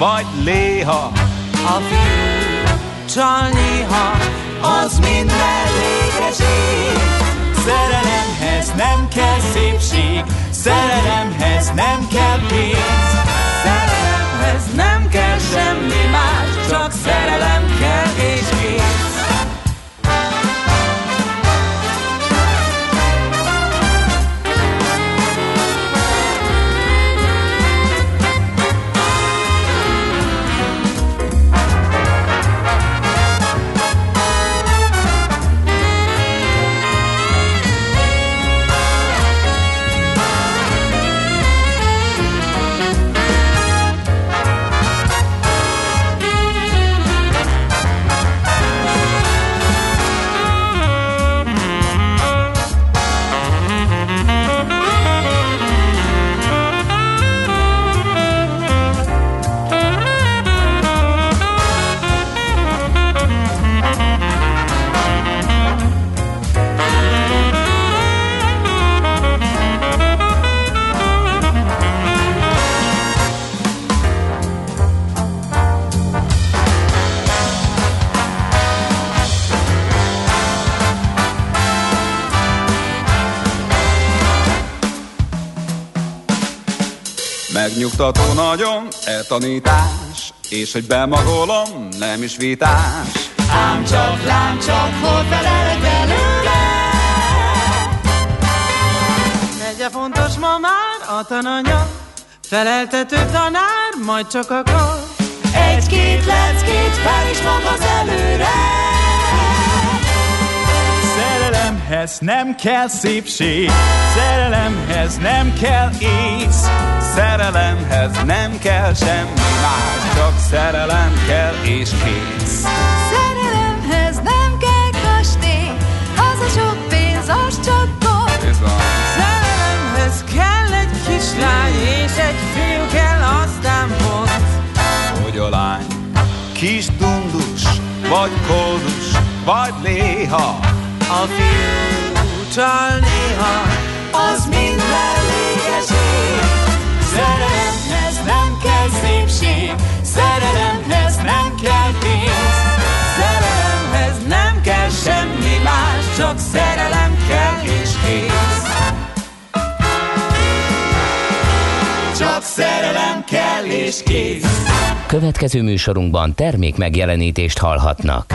vagy léha. A fiú csal az mind mellékeség. Szerelemhez nem kell szépség, szerelemhez nem kell pénz. Szerelemhez nem kell semmi más, csak szerelem kell és kész. Megnyugtató nagyon e tanítás, és hogy bemagolom, nem is vitás. Ám csak, lám csak, hol felelek belőle? Megye fontos ma már a tananya, feleltető tanár, majd csak akar. Egy-két leckét fel is az előre. Szerelemhez nem kell szépség, szerelemhez nem kell ész, szerelemhez nem kell semmi más, csak szerelem kell és kész. Szerelemhez nem kell kastély, az a sok pénz, az csak gond. Szerelemhez kell egy kislány, és egy fiú kell, aztán pont. Hogy a lány kis dundus, vagy koldus, vagy léha, A fiú csal néha, az mind mellékeség. Szerelemhez nem kell szépség, szerelemhez nem kell pénz. Szerelemhez nem kell semmi más, csak szerelem kell és kész. Csak szerelem kell és kész. Következő műsorunkban termék megjelenítést hallhatnak.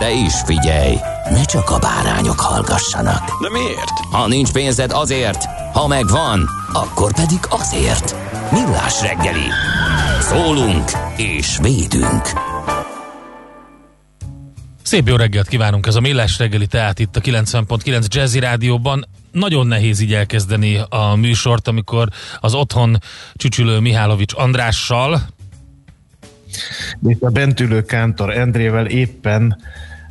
De is figyelj, ne csak a bárányok hallgassanak. De miért? Ha nincs pénzed azért, ha megvan, akkor pedig azért. Millás reggeli. Szólunk és védünk. Szép jó reggelt kívánunk, ez a Millás reggeli, tehát itt a 90.9 Jazzy Rádióban. Nagyon nehéz így elkezdeni a műsort, amikor az otthon csücsülő Mihálovics Andrással, Itt a bentülő Kántor Endrével éppen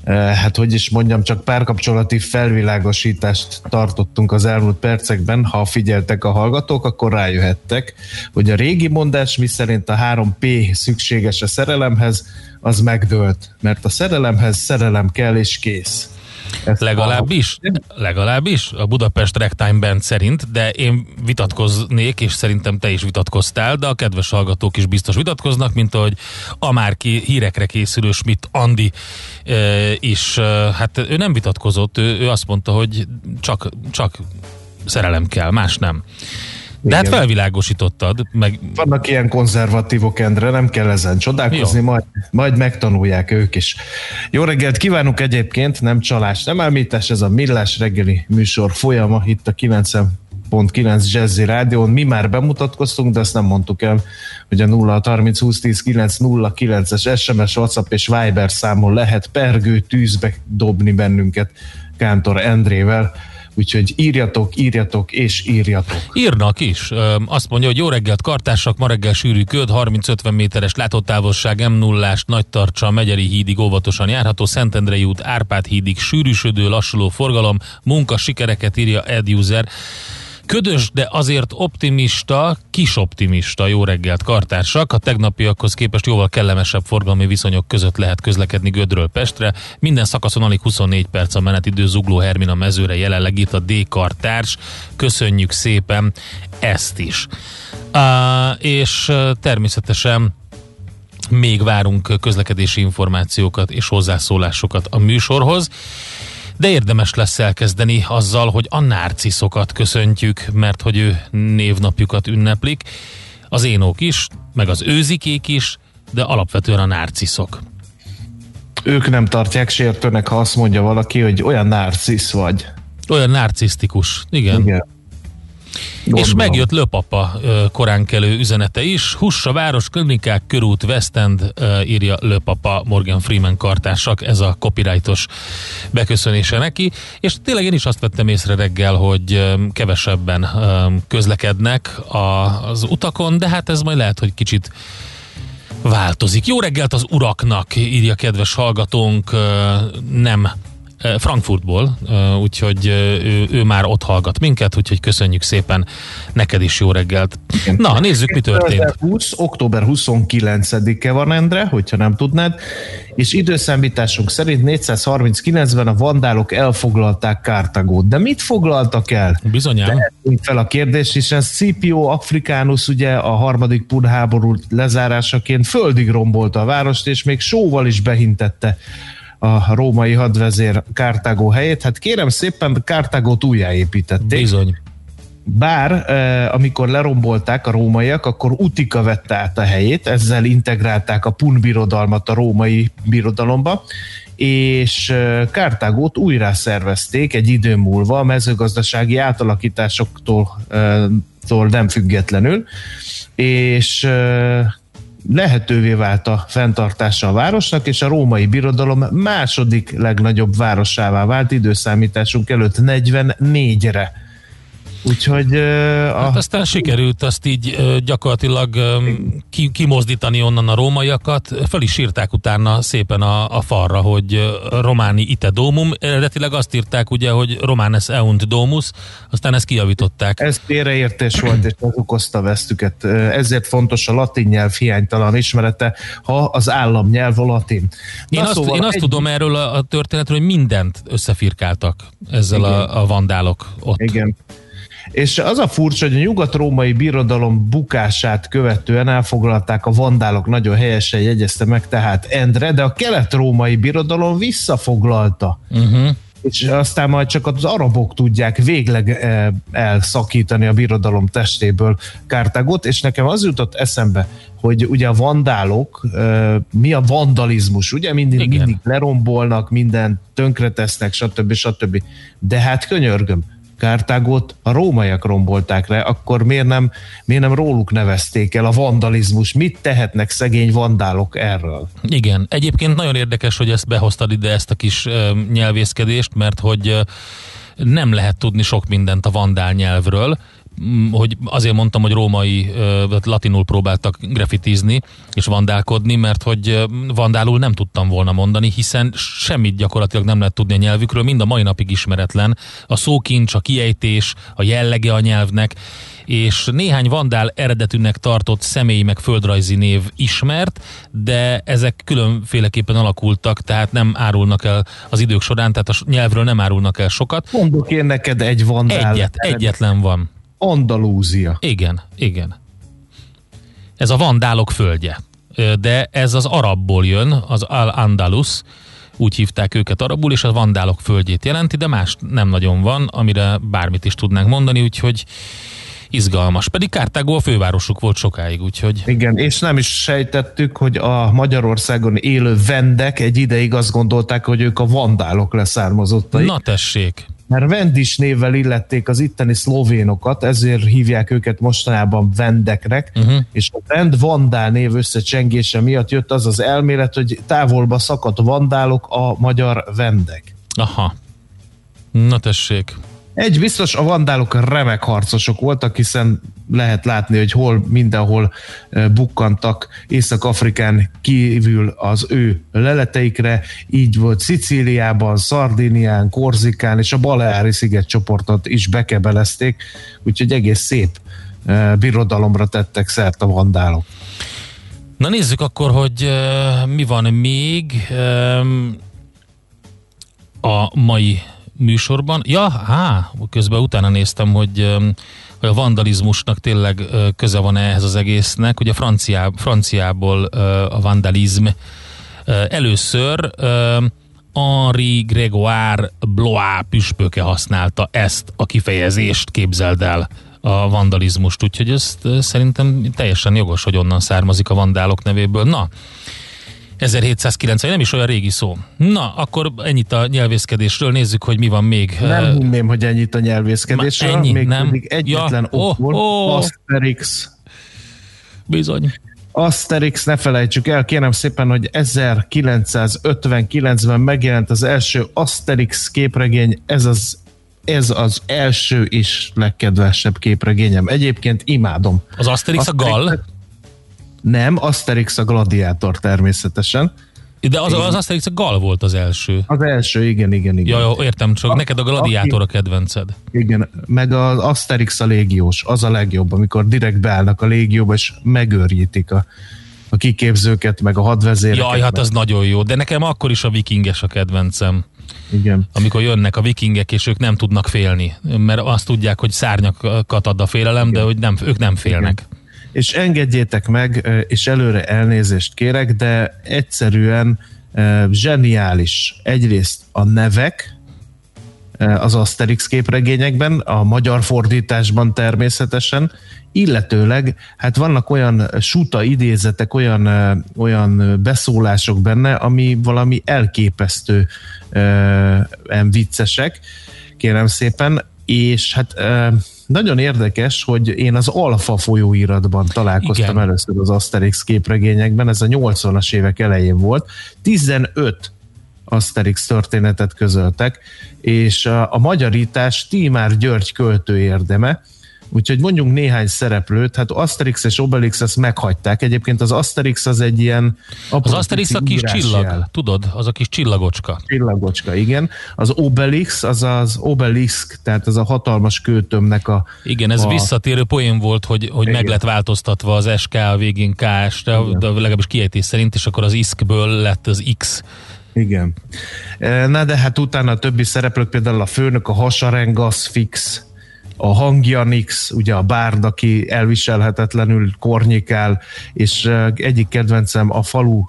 hát hogy is mondjam, csak párkapcsolati felvilágosítást tartottunk az elmúlt percekben. Ha figyeltek a hallgatók, akkor rájöhettek, hogy a régi mondás, mi szerint a 3P szükséges a szerelemhez, az megdőlt. Mert a szerelemhez szerelem kell és kész. Ezt legalábbis, legalábbis? A Budapest Ragtime Band szerint, de én vitatkoznék, és szerintem te is vitatkoztál, de a kedves hallgatók is biztos vitatkoznak, mint ahogy a már ki hírekre készülő Schmidt Andi e, is, e, hát ő nem vitatkozott, ő, ő azt mondta, hogy csak, csak szerelem kell, más nem. De hát felvilágosítottad, meg Vannak ilyen konzervatívok, Endre, nem kell ezen csodálkozni, Jó. majd, majd megtanulják ők is. Jó reggelt kívánunk egyébként, nem csalás, nem elmítás, ez a Millás reggeli műsor folyama itt a 90.9 Jazzy Rádión. Mi már bemutatkoztunk, de ezt nem mondtuk el, hogy a 0 30 20 10 9 0 9-es SMS, WhatsApp és Viber számon lehet pergő tűzbe dobni bennünket Kántor Endrével. Úgyhogy írjatok, írjatok és írjatok. írnak is. Azt mondja, hogy jó reggelt kartársak, ma reggel sűrű köd, 30-50 méteres látótávolság, m 0 nagy tartsa, Megyeri hídig óvatosan járható, Szentendrei út, Árpád hídig sűrűsödő, lassuló forgalom, munka sikereket írja Ed User. Ködös, de azért optimista, kis optimista, jó reggelt kartársak. A tegnapiakhoz képest jóval kellemesebb forgalmi viszonyok között lehet közlekedni Gödről Pestre. Minden szakaszon alig 24 perc a menetidő Zugló Hermina mezőre jelenleg itt a D-kartárs. Köszönjük szépen ezt is. Uh, és természetesen még várunk közlekedési információkat és hozzászólásokat a műsorhoz. De érdemes lesz elkezdeni azzal, hogy a nárciszokat köszöntjük, mert hogy ő névnapjukat ünneplik. Az énók is, meg az őzikék is, de alapvetően a nárciszok. Ők nem tartják sértőnek, ha azt mondja valaki, hogy olyan narcisz vagy. Olyan narcisztikus, igen. Igen. És Gondolom. megjött Löpapa koránkelő üzenete is. Hussa város, klinikák, körút, West End, írja Löpapa Morgan Freeman kartársak. Ez a copyrightos beköszönése neki. És tényleg én is azt vettem észre reggel, hogy kevesebben közlekednek a, az utakon, de hát ez majd lehet, hogy kicsit változik. Jó reggelt az uraknak, írja kedves hallgatónk, nem Frankfurtból, ö, úgyhogy ö, ő, ő már ott hallgat minket, úgyhogy köszönjük szépen neked is jó reggelt. Na, nézzük, mi történt. 2020, október 29-e van, Endre, hogyha nem tudnád, és időszámításunk szerint 439-ben a vandálok elfoglalták Kártagót. De mit foglaltak el? Bizonyám. Tehetünk fel a kérdést, hiszen Scipio Africanus ugye a harmadik pun háború lezárásaként földig rombolta a várost, és még sóval is behintette a római hadvezér Kártágó helyét. Hát kérem szépen, Kártágót újjáépítették. Bizony. Bár amikor lerombolták a rómaiak, akkor Utika vette át a helyét, ezzel integrálták a Pun birodalmat a római birodalomba, és Kártágót újra szervezték egy idő múlva a mezőgazdasági átalakításoktól tól nem függetlenül, és lehetővé vált a fenntartása a városnak, és a római birodalom második legnagyobb városává vált időszámításunk előtt 44-re. Úgyhogy ö, a, Hát aztán sikerült azt így ö, gyakorlatilag ö, ki, kimozdítani onnan a rómaiakat. Fel is írták utána szépen a, a falra, hogy ö, Románi ite domum. Eredetileg azt írták ugye, hogy Romanes eunt domus, aztán ezt kijavították. ez félreértés volt, és ez okozta vesztüket. Ezért fontos a latin nyelv hiánytalan ismerete, ha az államnyelv a latin. Én Na, azt, szóval én azt egy- tudom erről a, a történetről, hogy mindent összefirkáltak ezzel a, a vandálok ott. Igen. És az a furcsa, hogy a nyugat-római birodalom bukását követően elfoglalták a vandálok, nagyon helyesen jegyezte meg tehát Endre, de a kelet-római birodalom visszafoglalta. Uh-huh. És aztán majd csak az arabok tudják végleg eh, elszakítani a birodalom testéből Kártágot, és nekem az jutott eszembe, hogy ugye a vandálok, eh, mi a vandalizmus, ugye mindig, Igen. mindig lerombolnak, mindent tönkretesznek, stb. stb. De hát könyörgöm, Kártágot a rómaiak rombolták le, akkor miért nem, miért nem róluk nevezték el a vandalizmus? Mit tehetnek szegény vandálok erről? Igen, egyébként nagyon érdekes, hogy ezt behoztad ide, ezt a kis ö, nyelvészkedést, mert hogy ö, nem lehet tudni sok mindent a vandál nyelvről, hogy azért mondtam, hogy római, vagy latinul próbáltak grafitizni és vandálkodni, mert hogy vandálul nem tudtam volna mondani, hiszen semmit gyakorlatilag nem lehet tudni a nyelvükről, mind a mai napig ismeretlen. A szókincs, a kiejtés, a jellege a nyelvnek, és néhány vandál eredetűnek tartott személyi meg földrajzi név ismert, de ezek különféleképpen alakultak, tehát nem árulnak el az idők során, tehát a nyelvről nem árulnak el sokat. Mondok én neked egy vandál. Egyet, egyetlen van. Andalúzia. Igen, igen. Ez a vandálok földje. De ez az arabból jön, az Al-Andalus, úgy hívták őket arabul, és a vandálok földjét jelenti, de más nem nagyon van, amire bármit is tudnánk mondani, úgyhogy Izgalmas. Pedig Kártágó a fővárosuk volt sokáig, úgyhogy... Igen, és nem is sejtettük, hogy a Magyarországon élő vendek egy ideig azt gondolták, hogy ők a vandálok leszármazottai. Na tessék! Mert vendis névvel illették az itteni szlovénokat, ezért hívják őket mostanában vendeknek, uh-huh. és a vend vandál név összecsengése miatt jött az az elmélet, hogy távolba szakadt vandálok a magyar vendek. Aha. Na tessék. Egy biztos, a vandálok remek harcosok voltak, hiszen lehet látni, hogy hol mindenhol bukkantak Észak-Afrikán kívül az ő leleteikre. Így volt Szicíliában, Szardinián, Korzikán és a Baleári szigetcsoportot is bekebelezték, úgyhogy egész szép birodalomra tettek szert a vandálok. Na nézzük akkor, hogy mi van még a mai műsorban. Ja, há, közben utána néztem, hogy, hogy a vandalizmusnak tényleg köze van ehhez az egésznek. Ugye franciá, franciából a vandalizm először Henri Grégoire Blois püspöke használta ezt a kifejezést, képzeld el a vandalizmust, úgyhogy ezt szerintem teljesen jogos, hogy onnan származik a vandálok nevéből. Na, 1790, nem is olyan régi szó. Na, akkor ennyit a nyelvészkedésről, nézzük, hogy mi van még. Nem hinném, hogy ennyit a nyelvészkedésről, ennyi, még nem. pedig egyetlen ja, okból, oh, oh. Asterix. Bizony. Asterix, ne felejtsük el, kérem szépen, hogy 1959-ben megjelent az első Asterix képregény, ez az ez az első és legkedvesebb képregényem. Egyébként imádom. Az Asterix, Asterix a Gal? Nem, Asterix a gladiátor természetesen. De az, az Asterix a Gal volt az első. Az első, igen, igen, igen. Ja, értem, csak a, neked a gladiátor a kedvenced. Igen, meg az Asterix a légiós, az a legjobb, amikor direkt beállnak a légióba, és megőrjítik a, a kiképzőket, meg a hadvezéreket. Jaj, hát meg. az nagyon jó, de nekem akkor is a vikinges a kedvencem. Igen. Amikor jönnek a vikingek, és ők nem tudnak félni, mert azt tudják, hogy szárnyakat ad a félelem, Igen. de hogy nem, ők nem félnek. Igen és engedjétek meg, és előre elnézést kérek, de egyszerűen zseniális. Egyrészt a nevek, az Asterix képregényekben, a magyar fordításban természetesen, illetőleg hát vannak olyan suta idézetek, olyan, olyan beszólások benne, ami valami elképesztő viccesek, kérem szépen, és hát nagyon érdekes, hogy én az Alfa folyóiratban találkoztam Igen. először az Asterix képregényekben, ez a 80-as évek elején volt. 15 Asterix történetet közöltek, és a, a magyarítás Tímár György költő érdeme, Úgyhogy mondjunk néhány szereplőt, hát Asterix és Obelix ezt meghagyták. Egyébként az Asterix az egy ilyen... Az Asterix a kis csillag, jel. tudod? Az a kis csillagocska. Csillagocska, igen. Az Obelix, az az Obelisk, tehát az a hatalmas kőtömnek a... Igen, ez a... visszatérő poén volt, hogy, hogy meg lett változtatva az SK a végén KS, de, de legalábbis kiejtés szerint, és akkor az ISK-ből lett az X. Igen. E, na de hát utána a többi szereplők, például a főnök, a Hasarengas Fix, a hangja Nix, ugye a bárd, aki elviselhetetlenül kornyikál, és egyik kedvencem a falu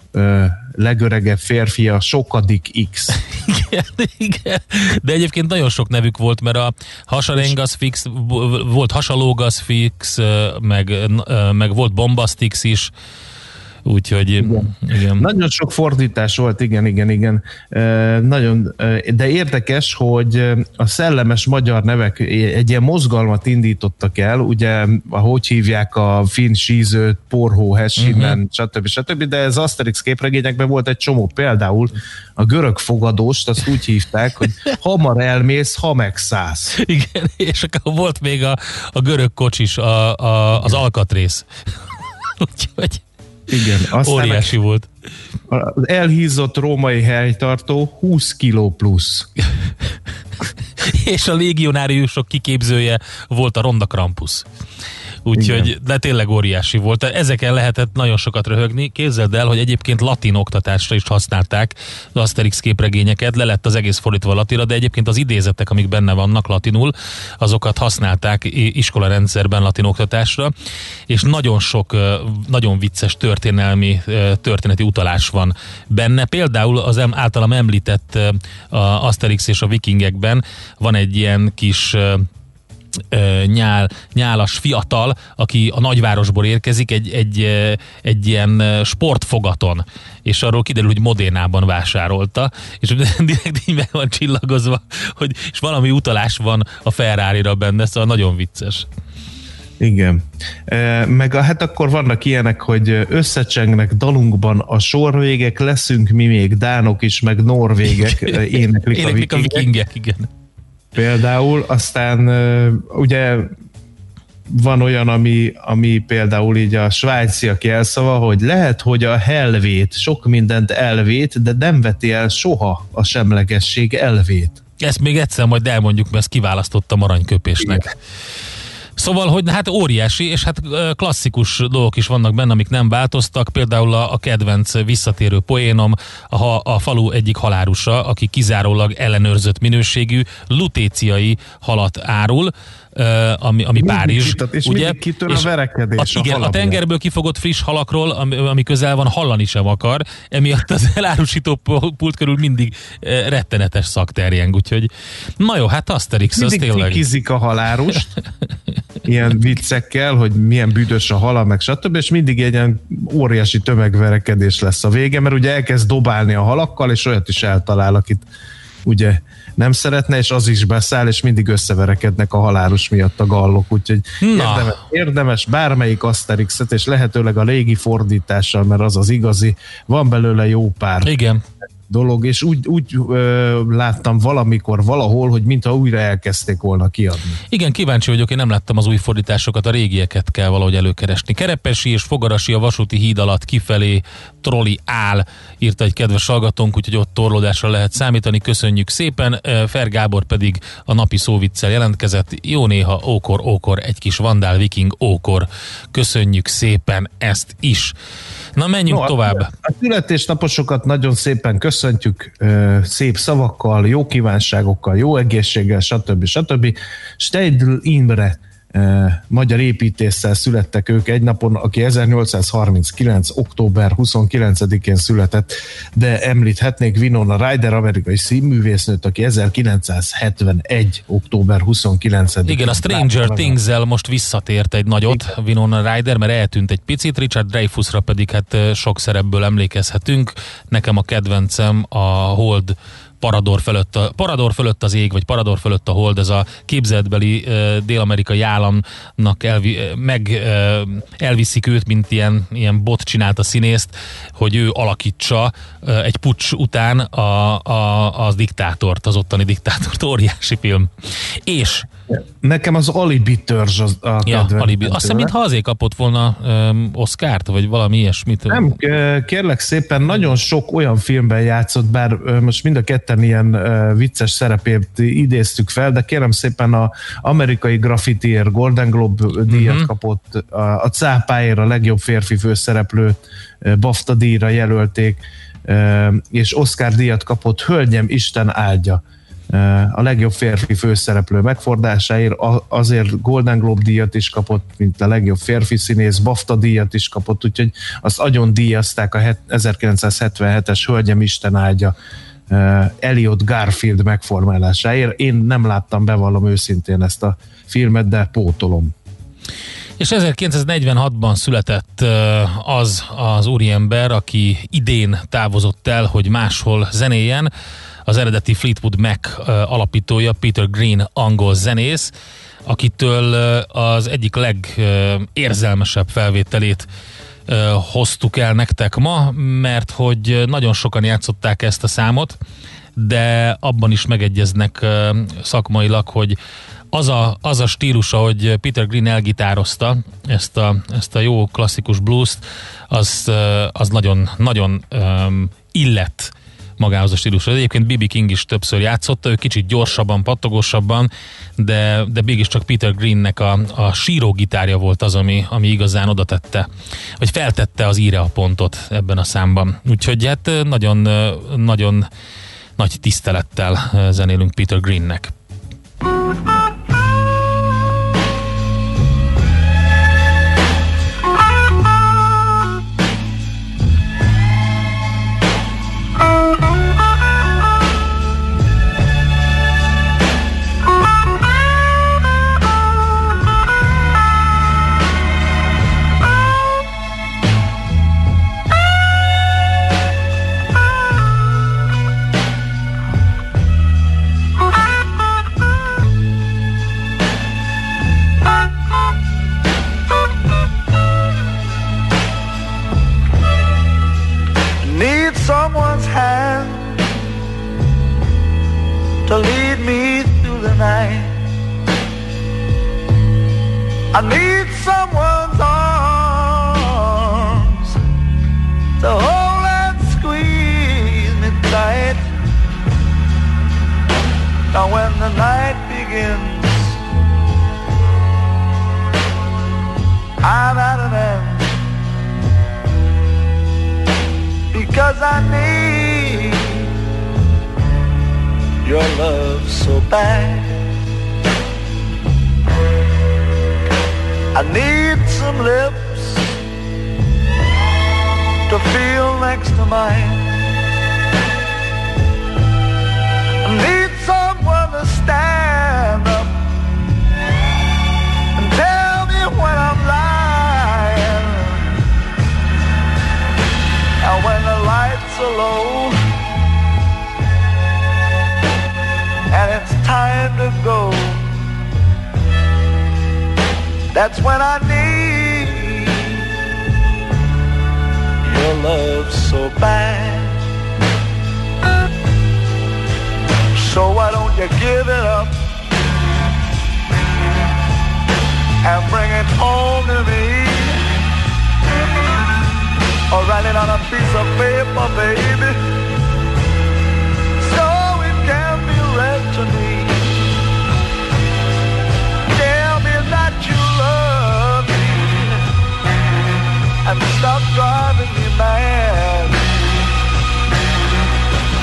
legöregebb férfia, Sokadik X. igen, igen. De egyébként nagyon sok nevük volt, mert a Hasarengas Fix, volt Hasalógas Fix, meg, meg volt Bombastix is, Úgyhogy igen. igen. Nagyon sok fordítás volt, igen, igen, igen. E, nagyon, de érdekes, hogy a szellemes magyar nevek egy ilyen mozgalmat indítottak el, ugye, ahogy hívják a finn sízőt, porhó, hessimen, uh-huh. stb. stb. De ez Asterix képregényekben volt egy csomó, például a görög fogadóst, azt úgy hívták, hogy hamar elmész, ha megszállsz. Igen, és akkor volt még a, a görög kocsis, a, a, az alkatrész. Úgyhogy igen, aztán óriási volt. Az elhízott római helytartó 20 kiló plusz. És a légionáriusok kiképzője volt a Ronda Krampus. Úgyhogy, de tényleg óriási volt. Ezeken lehetett nagyon sokat röhögni. Képzeld el, hogy egyébként latin oktatásra is használták az Asterix képregényeket, le lett az egész fordítva latinra, de egyébként az idézetek, amik benne vannak latinul, azokat használták iskola rendszerben latin oktatásra, és nagyon sok, nagyon vicces történelmi, történeti utalás van benne. Például az általam említett Asterix és a vikingekben van egy ilyen kis nyál, nyálas fiatal, aki a nagyvárosból érkezik egy, egy, egy ilyen sportfogaton, és arról kiderül, hogy Modénában vásárolta, és direkt így meg van csillagozva, hogy, és valami utalás van a Ferrari-ra benne, szóval nagyon vicces. Igen. Meg a, hát akkor vannak ilyenek, hogy összecsengnek dalunkban a sorvégek, leszünk mi még dánok is, meg norvégek éneklik, Éneklik a vikingek. vikingek, igen. Például, aztán ugye van olyan, ami, ami például így a svájciak jelszava, hogy lehet, hogy a helvét sok mindent elvét, de nem veti el soha a semlegesség elvét. Ezt még egyszer majd elmondjuk, mert ezt kiválasztottam aranyköpésnek. Szóval, hogy hát óriási, és hát klasszikus dolgok is vannak benne, amik nem változtak. Például a, a kedvenc visszatérő poénom, a, a falu egyik halárusa, aki kizárólag ellenőrzött minőségű lutéciai halat árul, ami, ami Mindig Párizs. kitart, és mindig kitör a verekedés A, a igen, a halabból. tengerből kifogott friss halakról, ami, ami közel van, hallani sem akar. Emiatt az elárusító pult körül mindig rettenetes szak terjeng. Úgyhogy, na jó, hát Asterix, az Mindig tényleg... fikizik a halárust, ilyen viccekkel, hogy milyen büdös a hala, meg stb. És mindig egy ilyen óriási tömegverekedés lesz a vége, mert ugye elkezd dobálni a halakkal, és olyat is eltalál, akit ugye nem szeretne, és az is beszáll, és mindig összeverekednek a halálus miatt a gallok, úgyhogy Na. érdemes, érdemes bármelyik Asterixet, és lehetőleg a régi fordítással, mert az az igazi, van belőle jó pár Igen. Dolog, és úgy, úgy ö, láttam valamikor, valahol, hogy mintha újra elkezdték volna kiadni. Igen, kíváncsi vagyok, én nem láttam az új fordításokat, a régieket kell valahogy előkeresni. Kerepesi és Fogarasi a vasúti híd alatt kifelé troli áll, írta egy kedves hallgatónk, úgyhogy ott torlódásra lehet számítani. Köszönjük szépen. Fer Gábor pedig a napi szóviccel jelentkezett. Jó néha ókor, ókor, egy kis vandál viking ókor. Köszönjük szépen ezt is. Na menjünk No, a- tovább. A születésnaposokat nagyon szépen köszöntjük, szép szavakkal, jó kívánságokkal, jó egészséggel, stb. stb. Steidl Imre magyar építéssel születtek ők egy napon, aki 1839. október 29-én született, de említhetnék Winona Ryder, amerikai színművésznőt, aki 1971. október 29-én. Igen, a Stranger Things-el most visszatért egy nagyot, Winona Ryder, mert eltűnt egy picit, Richard Dreyfusra pedig hát ö, sok szerepből emlékezhetünk. Nekem a kedvencem a Hold Parador fölött, a, Parador fölött az ég, vagy Parador fölött a hold, ez a képzeletbeli uh, dél-amerikai államnak elvi, meg uh, elviszik őt, mint ilyen, ilyen bot csinált a színészt, hogy ő alakítsa uh, egy pucs után a, a, az diktátort, az ottani diktátort. Óriási film. És Nekem az Alibi törzs az a Ja, alibi. Azt hiszem, mintha azért kapott volna um, Oscárt, vagy valami ilyesmit. Nem, kérlek szépen, nagyon sok olyan filmben játszott, bár most mind a ketten ilyen ö, vicces szerepét idéztük fel, de kérem szépen a amerikai graffitiért Golden Globe díjat Mhm. kapott, a, a cápáért a legjobb férfi főszereplő BAFTA díjra jelölték, és Oscar díjat kapott Hölgyem, Isten áldja a legjobb férfi főszereplő megfordásáért, azért Golden Globe díjat is kapott, mint a legjobb férfi színész, BAFTA díjat is kapott, úgyhogy azt agyon díjazták a het- 1977-es Hölgyem Isten áldja ö, Elliot Garfield megformálásáért. Én nem láttam, bevallom őszintén ezt a filmet, de pótolom. És 1946-ban született ö, az az úriember, aki idén távozott el, hogy máshol zenéljen. Az eredeti Fleetwood Mac alapítója Peter Green angol zenész, akitől az egyik legérzelmesebb felvételét hoztuk el nektek ma, mert hogy nagyon sokan játszották ezt a számot, de abban is megegyeznek szakmailag, hogy az a, az a stílus, ahogy Peter Green elgitározta ezt a, ezt a jó klasszikus blues-t, az, az nagyon, nagyon um, illett magához a stílushoz. Egyébként B.B. King is többször játszotta, ő kicsit gyorsabban, pattogósabban, de, de mégiscsak Peter Greennek a, a síró gitárja volt az, ami, ami igazán oda tette, vagy feltette az íre a pontot ebben a számban. Úgyhogy hát nagyon, nagyon nagy tisztelettel zenélünk Peter Greennek. Someone's hand to lead me through the night. I need someone's arms to hold and squeeze me tight. Now when the night begins, I'm at an end because I need your love so bad. I need some lips to feel next to mine. I need someone to stand That's when I need your love so bad. So why don't you give it up and bring it home to me? Or write it on a piece of paper, baby, and stop driving me mad.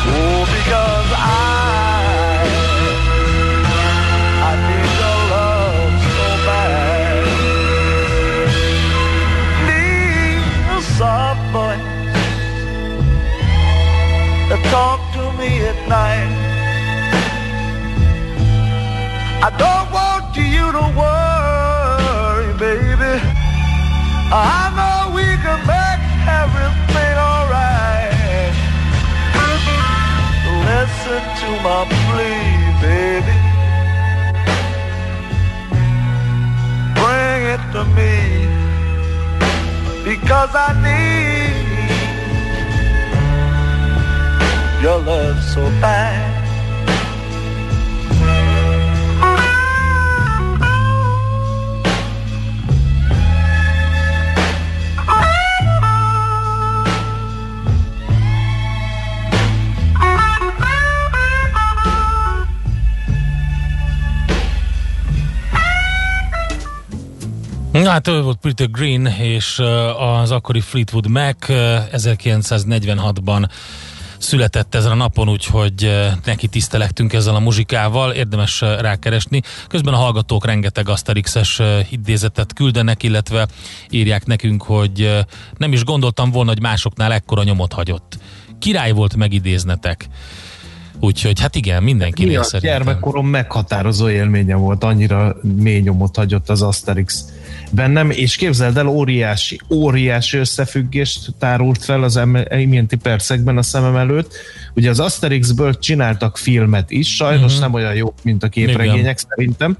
Oh, because I, I need your love so bad. Need a soft voice to talk to me at night. I don't want you to worry, baby. I know to my plea, baby. Bring it to me because I need your love so bad. Na hát ő volt Peter Green és az akkori Fleetwood Mac uh, 1946-ban született ezen a napon, úgyhogy neki tisztelektünk ezzel a muzsikával, érdemes rákeresni. Közben a hallgatók rengeteg Asterix-es idézetet küldenek, illetve írják nekünk, hogy nem is gondoltam volna, hogy másoknál ekkora nyomot hagyott. Király volt megidéznetek. Úgyhogy hát igen, mindenkinél Mi a szerintem. gyermekkorom meghatározó élménye volt, annyira mély nyomot hagyott az Asterix bennem, és képzeld el, óriási, óriási összefüggést tárult fel az iménti percekben a szemem előtt. Ugye az Asterixből csináltak filmet is, sajnos uh-huh. nem olyan jó, mint a képregények szerintem,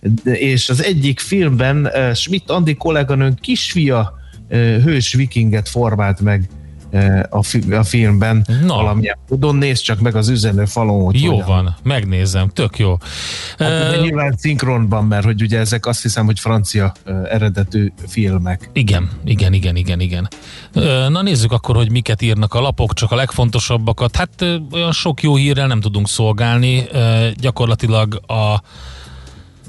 De, és az egyik filmben uh, Schmidt Andi kolléganőnk kisfia uh, hős vikinget formált meg a, fi- a filmben Na. valamilyen módon. Nézd csak meg az üzenő falon, hogy Jó hogyan. van, megnézem, tök jó. Hát, de Ö, nyilván szinkronban, mert hogy ugye ezek azt hiszem, hogy francia uh, eredetű filmek. Igen, igen, igen, igen, igen. Na nézzük akkor, hogy miket írnak a lapok, csak a legfontosabbakat. Hát olyan sok jó hírrel nem tudunk szolgálni. Gyakorlatilag a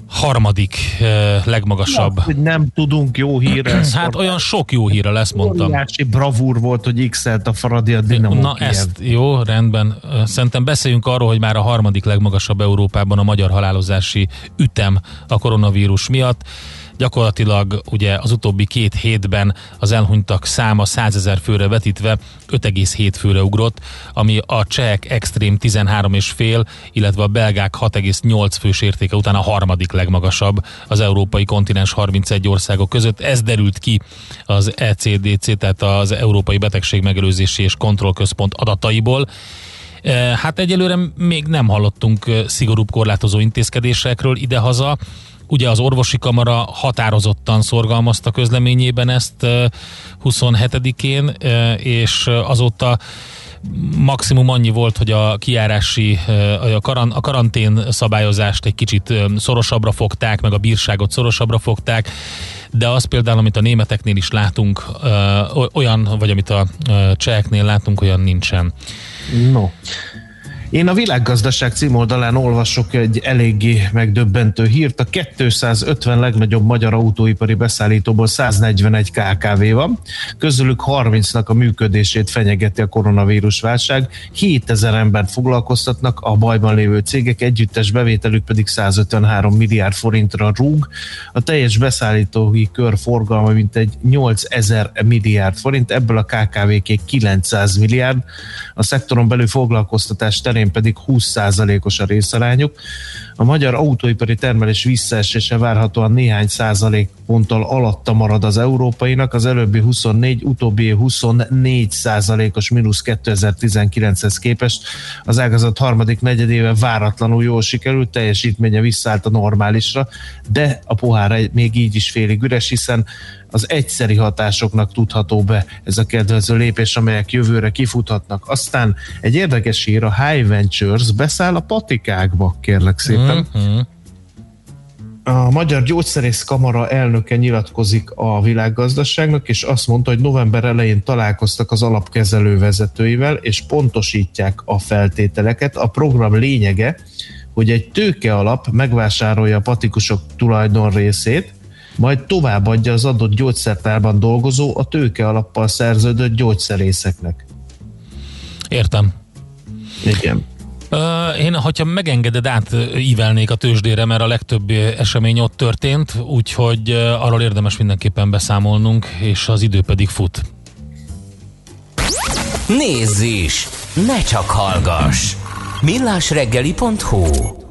harmadik ö, legmagasabb. Hogy nem tudunk jó hírrel Hát olyan sok jó hírre lesz, mondtam. Óriási bravúr volt, hogy x a Fradi a Dinamo Na Kiev. ezt, jó, rendben. Szerintem beszéljünk arról, hogy már a harmadik legmagasabb Európában a magyar halálozási ütem a koronavírus miatt. Gyakorlatilag ugye az utóbbi két hétben az elhunytak száma 100 ezer főre vetítve 5,7 főre ugrott, ami a csehek extrém 13,5, illetve a belgák 6,8 fős értéke után a harmadik legmagasabb az európai kontinens 31 országok között. Ez derült ki az ECDC, tehát az Európai Betegség Megelőzési és Kontrollközpont adataiból. Eh, Hát egyelőre még nem hallottunk eh, szigorúbb korlátozó intézkedésekről idehaza. Ugye az orvosi kamara határozottan szorgalmazta közleményében ezt eh, 27-én, eh, és azóta maximum annyi volt, hogy a kiárási, a karantén szabályozást egy kicsit szorosabbra fogták, meg a bírságot szorosabbra fogták, de az például, amit a németeknél is látunk, olyan, vagy amit a cseheknél látunk, olyan nincsen. No. Én a világgazdaság címoldalán olvasok egy eléggé megdöbbentő hírt. A 250 legnagyobb magyar autóipari beszállítóból 141 KKV van. Közülük 30-nak a működését fenyegeti a koronavírus válság. 7000 embert foglalkoztatnak a bajban lévő cégek, együttes bevételük pedig 153 milliárd forintra rúg. A teljes beszállítói kör forgalma mintegy 8000 milliárd forint, ebből a KKV-ké 900 milliárd. A szektoron belül foglalkoztatás terén terén pedig 20%-os a részarányuk. A magyar autóipari termelés visszaesése várhatóan néhány százalék ponttal alatta marad az európainak, az előbbi 24, utóbbi 24 százalékos mínusz 2019-hez képest. Az ágazat harmadik negyedéve váratlanul jól sikerült, teljesítménye visszaállt a normálisra, de a pohár még így is félig üres, hiszen az egyszeri hatásoknak tudható be ez a kedvező lépés, amelyek jövőre kifuthatnak. Aztán egy érdekes hír, a High Ventures beszáll a patikákba, kérlek szépen. Mm-hmm. A Magyar Gyógyszerész Kamara elnöke nyilatkozik a világgazdaságnak, és azt mondta, hogy november elején találkoztak az alapkezelő vezetőivel, és pontosítják a feltételeket. A program lényege, hogy egy tőke alap megvásárolja a patikusok tulajdon részét, majd továbbadja az adott gyógyszertárban dolgozó, a tőke alappal szerződött gyógyszerészeknek. Értem. Igen. Uh, én, hogyha megengeded, átívelnék a tőzsdére, mert a legtöbb esemény ott történt, úgyhogy uh, arról érdemes mindenképpen beszámolnunk, és az idő pedig fut. Nézz is! Ne csak hallgass! millásreggeli.hu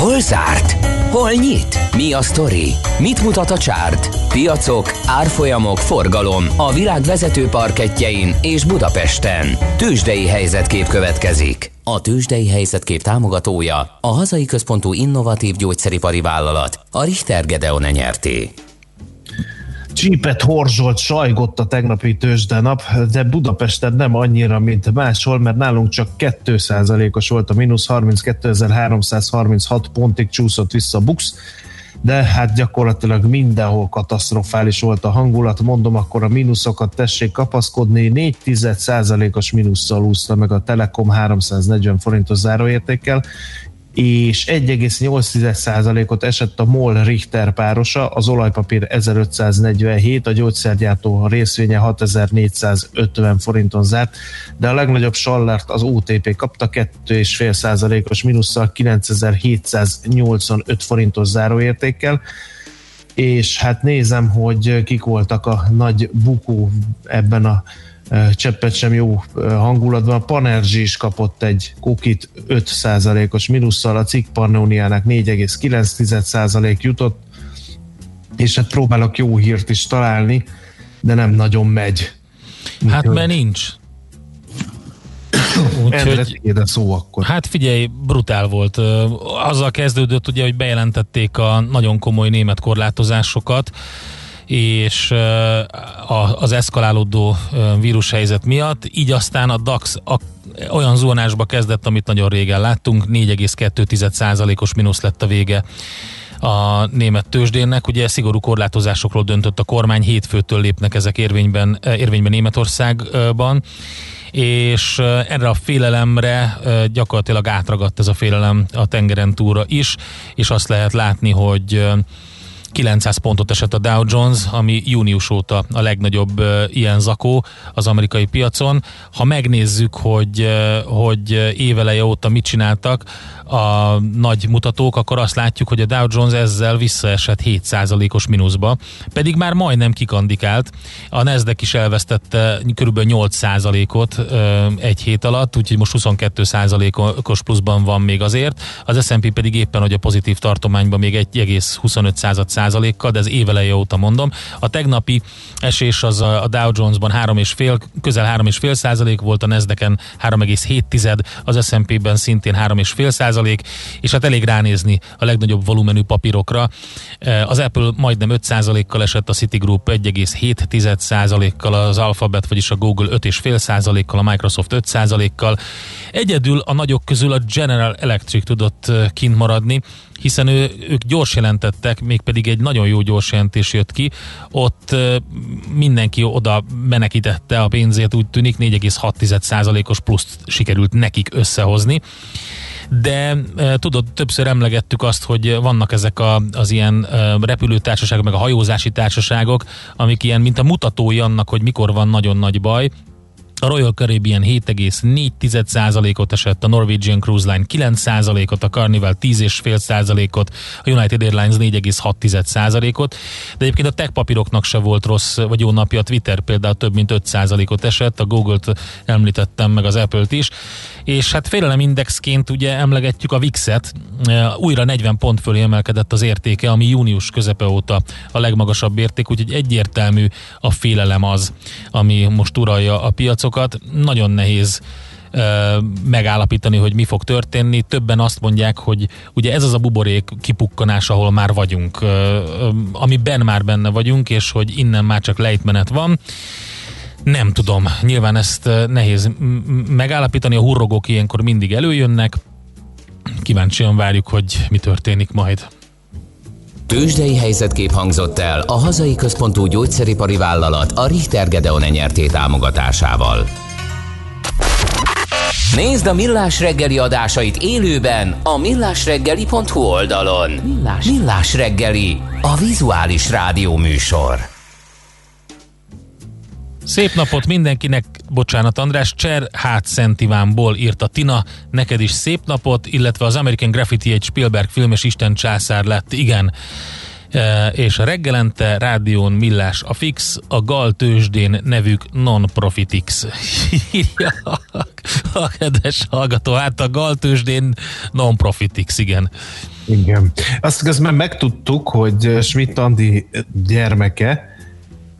Hol zárt? Hol nyit? Mi a sztori? Mit mutat a csárt? Piacok, árfolyamok, forgalom a világ vezető parketjein és Budapesten. Tősdei helyzetkép következik. A Tősdei helyzetkép támogatója a hazai központú innovatív gyógyszeripari vállalat, a Richter Gedeon nyerté. Csípet horzsolt, sajgott a tegnapi tőzsdenap, de Budapesten nem annyira, mint máshol, mert nálunk csak 2%-os volt a mínusz, 32.336 pontig csúszott vissza a BUX, de hát gyakorlatilag mindenhol katasztrofális volt a hangulat, mondom, akkor a mínuszokat tessék kapaszkodni, 4% os mínusszal úszta meg a Telekom 340 forintos záróértékkel, és 1,8%-ot esett a MOL Richter párosa, az olajpapír 1547, a gyógyszergyártó részvénye 6450 forinton zárt, de a legnagyobb sallert az OTP kapta 2,5%-os mínusszal 9785 forintos záróértékkel, és hát nézem, hogy kik voltak a nagy bukó ebben a cseppet sem jó hangulatban. A Panerzsi is kapott egy kukit 5%-os minusszal, a cikk Pannoniának 4,9% jutott, és hát próbálok jó hírt is találni, de nem nagyon megy. Hát mert nincs. Úgyhogy, szó akkor. Hát figyelj, brutál volt. Azzal kezdődött ugye, hogy bejelentették a nagyon komoly német korlátozásokat, és az eszkalálódó vírushelyzet miatt, így aztán a DAX a, olyan zónásba kezdett, amit nagyon régen láttunk, 4,2%-os mínusz lett a vége a német tőzsdénnek. Ugye szigorú korlátozásokról döntött a kormány, hétfőtől lépnek ezek érvényben, érvényben Németországban. És erre a félelemre gyakorlatilag átragadt ez a félelem a tengeren túra is, és azt lehet látni, hogy 900 pontot esett a Dow Jones, ami június óta a legnagyobb ilyen zakó az amerikai piacon. Ha megnézzük, hogy, hogy éveleje óta mit csináltak a nagy mutatók, akkor azt látjuk, hogy a Dow Jones ezzel visszaesett 7%-os mínuszba, pedig már majdnem kikandikált. A Nasdaq is elvesztette kb. 8%-ot uh, egy hét alatt, úgyhogy most 22%-os pluszban van még azért. Az S&P pedig éppen, hogy a pozitív tartományban még 1,25 százalékkal, de ez éveleje óta mondom. A tegnapi esés az a Dow Jones-ban 3,5, közel 3,5 százalék volt, a Nasdaq-en 3,7, az S&P-ben szintén 3,5 százalék, és hát elég ránézni a legnagyobb volumenű papírokra. Az Apple majdnem 5 százalékkal esett, a Citigroup 1,7 százalékkal, az Alphabet, vagyis a Google 5,5 százalékkal, a Microsoft 5 százalékkal. Egyedül a nagyok közül a General Electric tudott kint maradni, hiszen ő, ők gyors jelentettek, mégpedig egy nagyon jó gyors jelentés jött ki, ott mindenki oda menekítette a pénzét, úgy tűnik 4,6%-os pluszt sikerült nekik összehozni. De tudod, többször emlegettük azt, hogy vannak ezek a, az ilyen repülőtársaságok, meg a hajózási társaságok, amik ilyen, mint a mutatói annak, hogy mikor van nagyon nagy baj, a Royal Caribbean 7,4%-ot esett, a Norwegian Cruise Line 9%-ot, a Carnival 10,5%-ot, a United Airlines 4,6%-ot, de egyébként a tech papíroknak se volt rossz vagy jó napja, a Twitter például több mint 5%-ot esett, a Google-t említettem, meg az Apple-t is, és hát félelemindexként ugye emlegetjük a VIX-et, újra 40 pont fölé emelkedett az értéke, ami június közepe óta a legmagasabb érték, úgyhogy egyértelmű a félelem az, ami most uralja a piacot, piacokat. Nagyon nehéz megállapítani, hogy mi fog történni. Többen azt mondják, hogy ugye ez az a buborék kipukkanás, ahol már vagyunk, amiben már benne vagyunk, és hogy innen már csak lejtmenet van. Nem tudom, nyilván ezt nehéz megállapítani, a hurrogók ilyenkor mindig előjönnek. Kíváncsian várjuk, hogy mi történik majd. Tőzsdei helyzetkép hangzott el a hazai központú gyógyszeripari vállalat a Richter Gedeon nyerté támogatásával. Nézd a Millás reggeli adásait élőben a millásreggeli.hu oldalon. Millás, Millás reggeli, a vizuális rádió műsor. Szép napot mindenkinek, bocsánat András, Cser Hát Szent Ivánból írta Tina, neked is szép napot, illetve az American Graffiti egy Spielberg film és Isten császár lett, igen. E, és a reggelente rádión millás a fix, a Gal tőzsdén nevük non-profitix. Írja a kedves hallgató, hát a Gal tőzsdén non-profitix, igen. Igen. Azt közben megtudtuk, hogy Schmidt Andi gyermeke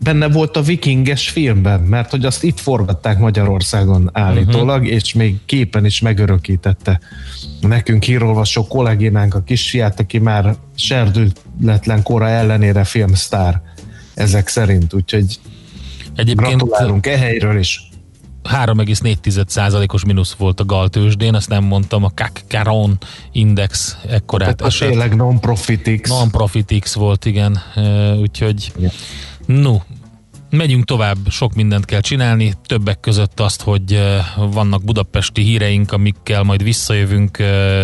benne volt a vikinges filmben, mert hogy azt itt forgatták Magyarországon állítólag, uh-huh. és még képen is megörökítette nekünk hírolvasó kollégénánk a kisfiát, aki már serdületlen kora ellenére filmsztár ezek szerint, úgyhogy Egyébként gratulálunk e helyről is. 3,4%-os mínusz volt a galtősdén, azt nem mondtam, a CAC Caron Index ekkorát Tehát tényleg non-profit X. Non-profit X volt, igen, úgyhogy igen. No, megyünk tovább, sok mindent kell csinálni, többek között azt, hogy vannak budapesti híreink, amikkel majd visszajövünk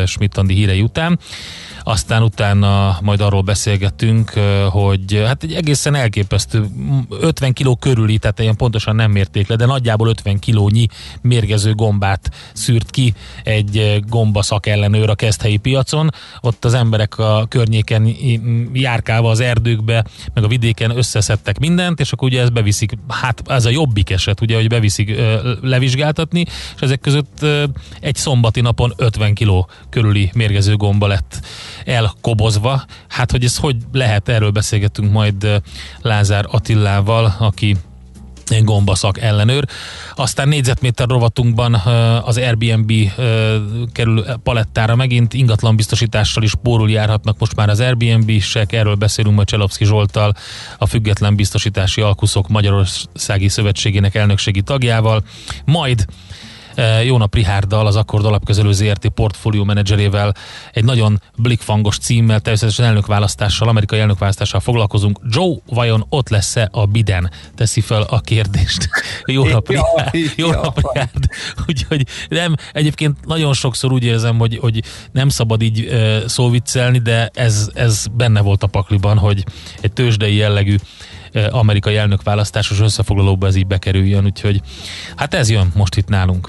Schmidt-Andi hírei után aztán utána majd arról beszélgettünk, hogy hát egy egészen elképesztő 50 kiló körüli, tehát ilyen pontosan nem mérték le, de nagyjából 50 kilónyi mérgező gombát szűrt ki egy gomba szakellenőr a keszthelyi piacon. Ott az emberek a környéken járkálva az erdőkbe, meg a vidéken összeszedtek mindent, és akkor ugye ez beviszik, hát ez a jobbik eset, ugye, hogy beviszik levizsgáltatni, és ezek között egy szombati napon 50 kiló körüli mérgező gomba lett elkobozva. Hát, hogy ez hogy lehet, erről beszélgetünk majd Lázár Attillával, aki gombaszak ellenőr. Aztán négyzetméter rovatunkban az Airbnb kerül palettára megint, ingatlan biztosítással is pórul járhatnak most már az Airbnb-sek, erről beszélünk majd Cselovszki Zsoltal, a Független Biztosítási Alkuszok Magyarországi Szövetségének elnökségi tagjával, majd Jóna Prihárdal, az Akkord Alapközelő ZRT portfólió menedzserével egy nagyon blikfangos címmel, természetesen elnökválasztással, amerikai elnökválasztással foglalkozunk. Joe vajon ott lesz-e a Biden? Teszi fel a kérdést. Jó nap, Richard. Jó nap, Richard. Úgyhogy nem, egyébként nagyon sokszor úgy érzem, hogy, hogy nem szabad így uh, szóviccelni, de ez, ez benne volt a pakliban, hogy egy tőzsdei jellegű amerikai elnökválasztásos összefoglalóba ez így bekerüljön, úgyhogy hát ez jön most itt nálunk.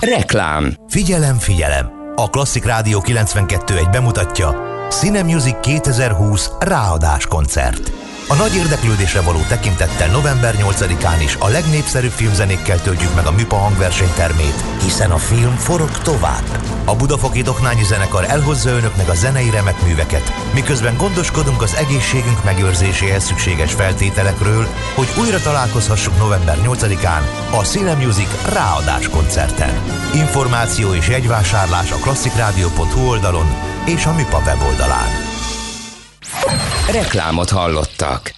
Reklám. Figyelem, figyelem! A Klasszik Rádió 92 egy bemutatja Cine Music 2020 ráadás koncert. A nagy érdeklődésre való tekintettel november 8-án is a legnépszerűbb filmzenékkel töltjük meg a MIPA hangversenytermét, hiszen a film forog tovább. A Budafoki Doknányi Zenekar elhozza önöknek a zenei remek műveket, miközben gondoskodunk az egészségünk megőrzéséhez szükséges feltételekről, hogy újra találkozhassuk november 8-án a Cine Music ráadás koncerten. Információ és jegyvásárlás a klasszikrádió.hu oldalon és a MIPA weboldalán. Reklámot hallottak.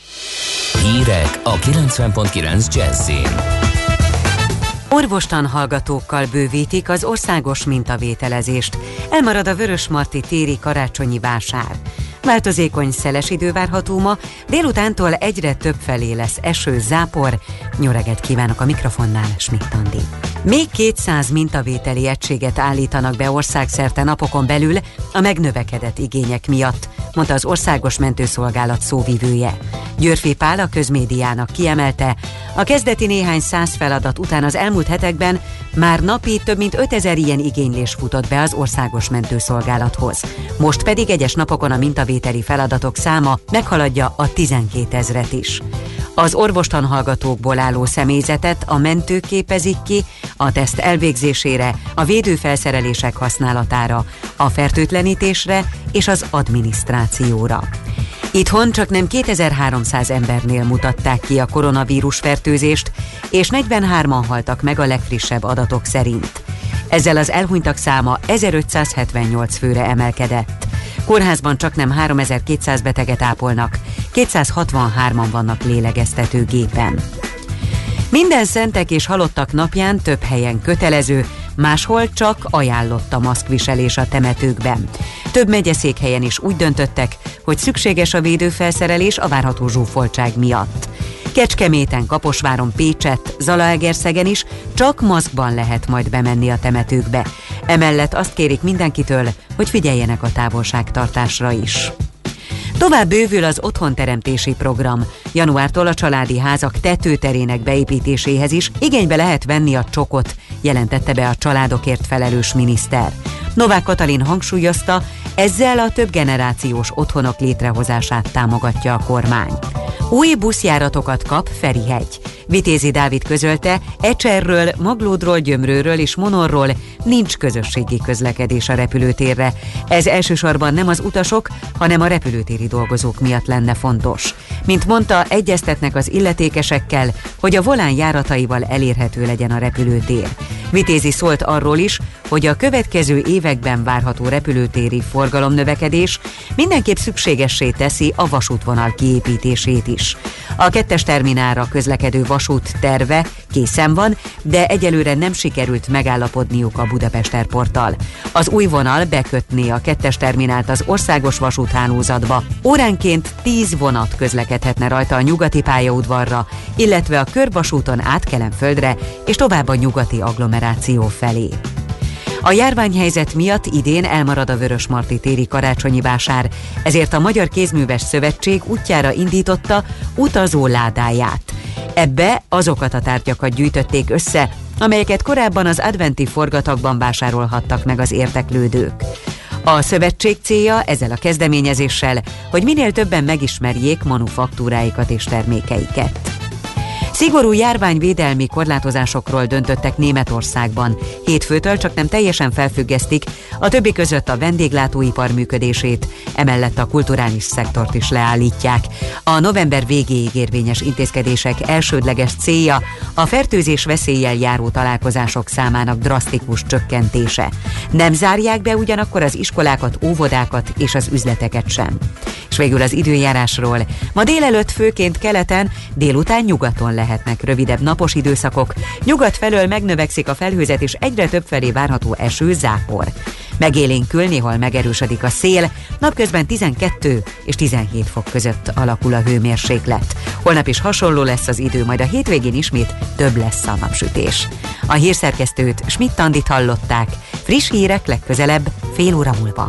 Hírek a 90.9 Jazzin. Orvostan hallgatókkal bővítik az országos mintavételezést. Elmarad a Vörösmarty téri karácsonyi vásár. Változékony szeles idő várható ma, délutántól egyre több felé lesz eső, zápor. Nyoreget kívánok a mikrofonnál, Schmidt Andi. Még 200 mintavételi egységet állítanak be országszerte napokon belül a megnövekedett igények miatt, mondta az Országos Mentőszolgálat szóvivője. Györfi Pál a közmédiának kiemelte, a kezdeti néhány száz feladat után az elmúlt hetekben már napi több mint 5000 ilyen igénylés futott be az Országos Mentőszolgálathoz. Most pedig egyes napokon a mintavételi feladatok száma meghaladja a 12 ezret is. Az orvostan hallgatókból álló személyzetet a mentők képezik ki a teszt elvégzésére, a védőfelszerelések használatára, a fertőtlenítésre és az adminisztrációra. Itthon csak nem 2300 embernél mutatták ki a koronavírus fertőzést, és 43-an haltak meg a legfrissebb adatok szerint. Ezzel az elhunytak száma 1578 főre emelkedett. Kórházban csak nem 3200 beteget ápolnak, 263-an vannak lélegeztetőgépen. Minden szentek és halottak napján több helyen kötelező, máshol csak ajánlott a maszkviselés a temetőkben. Több megyeszékhelyen is úgy döntöttek, hogy szükséges a védőfelszerelés a várható zsúfoltság miatt. Kecskeméten, Kaposváron, Pécset, Zalaegerszegen is csak maszkban lehet majd bemenni a temetőkbe. Emellett azt kérik mindenkitől, hogy figyeljenek a távolságtartásra is. Tovább bővül az otthonteremtési program. Januártól a családi házak tetőterének beépítéséhez is igénybe lehet venni a csokot, jelentette be a családokért felelős miniszter. Novák Katalin hangsúlyozta, ezzel a több generációs otthonok létrehozását támogatja a kormány. Új buszjáratokat kap Ferihegy. Vitézi Dávid közölte, Ecserről, Maglódról, Gyömrőről és Monorról nincs közösségi közlekedés a repülőtérre. Ez elsősorban nem az utasok, hanem a repülőtéri dolgozók miatt lenne fontos. Mint mondta, egyeztetnek az illetékesekkel, hogy a volán járataival elérhető legyen a repülőtér. Vitézi szólt arról is, hogy a következő években várható repülőtéri forgalomnövekedés mindenképp szükségessé teszi a vasútvonal kiépítését is. A kettes terminálra közlekedő vasút terve készen van, de egyelőre nem sikerült megállapodniuk a Budapest Airporttal. Az új vonal bekötné a kettes terminált az országos vasúthálózatba. Óránként 10 vonat közlekedhetne rajta a nyugati pályaudvarra, illetve a körvasúton át Kelenföldre és tovább a nyugati agglomeráció felé. A járványhelyzet miatt idén elmarad a Vörösmarty téri karácsonyi vásár, ezért a Magyar Kézműves Szövetség útjára indította utazó ládáját. Ebbe azokat a tárgyakat gyűjtötték össze, amelyeket korábban az adventi forgatagban vásárolhattak meg az érteklődők. A szövetség célja ezzel a kezdeményezéssel, hogy minél többen megismerjék manufaktúráikat és termékeiket. Szigorú járványvédelmi korlátozásokról döntöttek Németországban. Hétfőtől csak nem teljesen felfüggesztik, a többi között a vendéglátóipar működését, emellett a kulturális szektort is leállítják. A november végéig érvényes intézkedések elsődleges célja a fertőzés veszéllyel járó találkozások számának drasztikus csökkentése. Nem zárják be ugyanakkor az iskolákat, óvodákat és az üzleteket sem. És végül az időjárásról. Ma délelőtt főként keleten, délután nyugaton lehetnek rövidebb napos időszakok. Nyugat felől megnövekszik a felhőzet és egyre több felé várható eső, zápor. Megélénkül, néhol megerősödik a szél, napközben 12 és 17 fok között alakul a hőmérséklet. Holnap is hasonló lesz az idő, majd a hétvégén ismét több lesz a napsütés. A hírszerkesztőt Schmidt Andit hallották, friss hírek legközelebb fél óra múlva.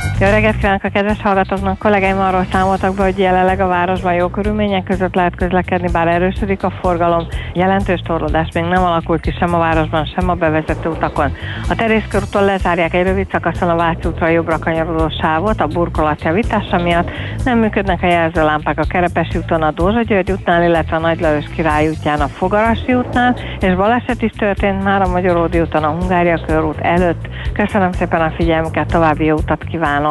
Jó reggelt kívánok a kedves hallgatóknak! Kollégáim arról számoltak be, hogy jelenleg a városban jó körülmények között lehet közlekedni, bár erősödik a forgalom. Jelentős torlódás még nem alakult ki sem a városban, sem a bevezető utakon. A terészkörúton lezárják egy rövid szakaszon a Váci útra jobbra kanyarodó sávot a burkolat javítása miatt. Nem működnek a jelzőlámpák a Kerepesi úton, a Dózsa György útnál, illetve a Nagy Lajos Király útján a Fogarasi útnál, és baleset is történt már a Magyaródi úton a Hungária körút előtt. Köszönöm szépen a figyelmüket, további jó utat kívánok!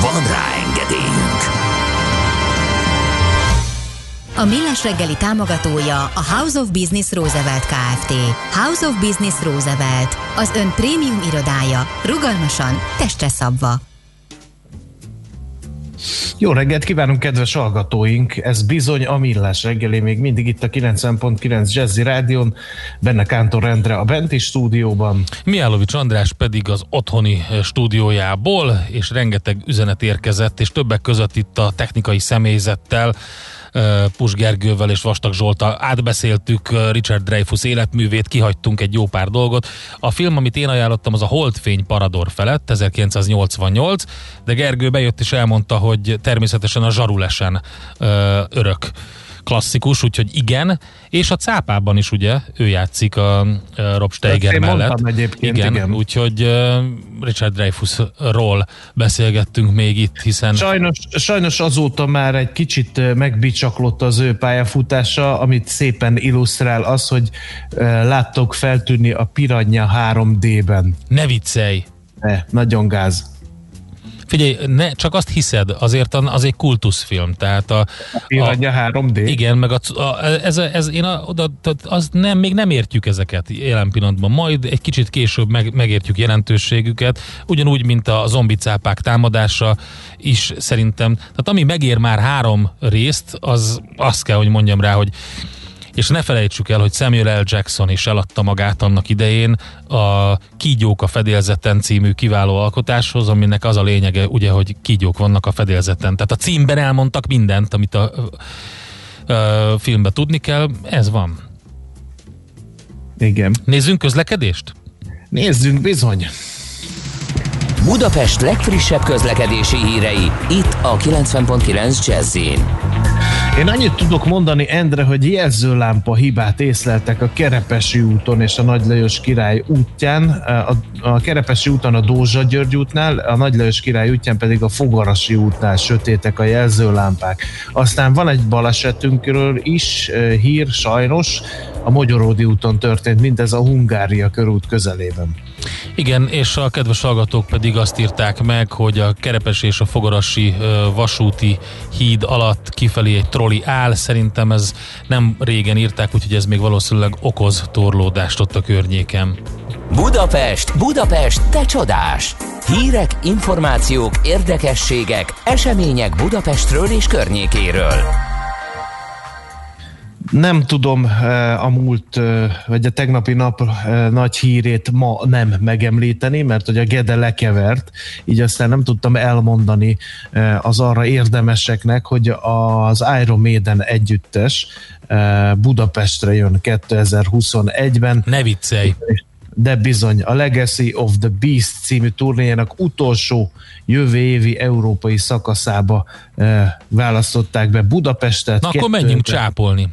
Van rá engedélyünk! A Millás reggeli támogatója a House of Business Roosevelt Kft. House of Business Roosevelt, az ön prémium irodája, rugalmasan, testre szabva. Jó reggelt kívánunk, kedves hallgatóink! Ez bizony a Millás reggeli, még mindig itt a 90.9 Jazzy Rádion, benne Kántor Endre a benti stúdióban. Miálovics András pedig az otthoni stúdiójából, és rengeteg üzenet érkezett, és többek között itt a technikai személyzettel, Pus Gergővel és Vastag Zsoltal átbeszéltük Richard Dreyfus életművét, kihagytunk egy jó pár dolgot. A film, amit én ajánlottam, az a Holdfény Parador felett, 1988, de Gergő bejött és elmondta, hogy természetesen a Zsarulesen örök klasszikus, úgyhogy igen, és a cápában is ugye ő játszik a, Rob Steiger Ezt én mellett. egyébként, igen, igen. úgyhogy uh, Richard Dreyfusról beszélgettünk még itt, hiszen Sajnos, sajnos azóta már egy kicsit megbicsaklott az ő pályafutása, amit szépen illusztrál az, hogy láttok feltűnni a Piranha 3D-ben. ne viccelj! Ne, nagyon gáz. Figyelj, ne, csak azt hiszed, azért a- az egy kultuszfilm, tehát a... Piranha 3D? Igen, meg a, a, ez, ez, én a, oda, az nem, még nem értjük ezeket jelen pillanatban, majd egy kicsit később meg, megértjük jelentőségüket, ugyanúgy, mint a zombicápák támadása is szerintem, tehát ami megér már három részt, az azt kell, hogy mondjam rá, hogy és ne felejtsük el, hogy Samuel L. Jackson is eladta magát annak idején a Kígyók a fedélzeten című kiváló alkotáshoz, aminek az a lényege, ugye, hogy kígyók vannak a fedélzeten. Tehát a címben elmondtak mindent, amit a, a, a filmben tudni kell, ez van. Igen. Nézzünk közlekedést? Nézzünk bizony. Budapest legfrissebb közlekedési hírei, itt a 90.9 jazz Én annyit tudok mondani, Endre, hogy jelzőlámpa hibát észleltek a Kerepesi úton és a Nagy Lajos Király útján. A, a Kerepesi úton a Dózsa György útnál, a Nagy Lajos Király útján pedig a Fogarasi útnál sötétek a jelzőlámpák. Aztán van egy balesetünkről is hír, sajnos, a Magyaródi úton történt, mindez a Hungária körút közelében. Igen, és a kedves hallgatók pedig azt írták meg, hogy a Kerepes és a Fogarasi vasúti híd alatt kifelé egy troli áll. Szerintem ez nem régen írták, úgyhogy ez még valószínűleg okoz torlódást ott a környéken. Budapest, Budapest, te csodás! Hírek, információk, érdekességek, események Budapestről és környékéről. Nem tudom eh, a múlt, eh, vagy a tegnapi nap eh, nagy hírét ma nem megemlíteni, mert hogy a Gede lekevert, így aztán nem tudtam elmondani az arra érdemeseknek, hogy az Iron Maiden együttes Budapestre jön 2021-ben. Ne viccelj! De bizony, a Legacy of the Beast című turnéjának utolsó jövő évi európai szakaszába választották be Budapestet. Na akkor menjünk csápolni.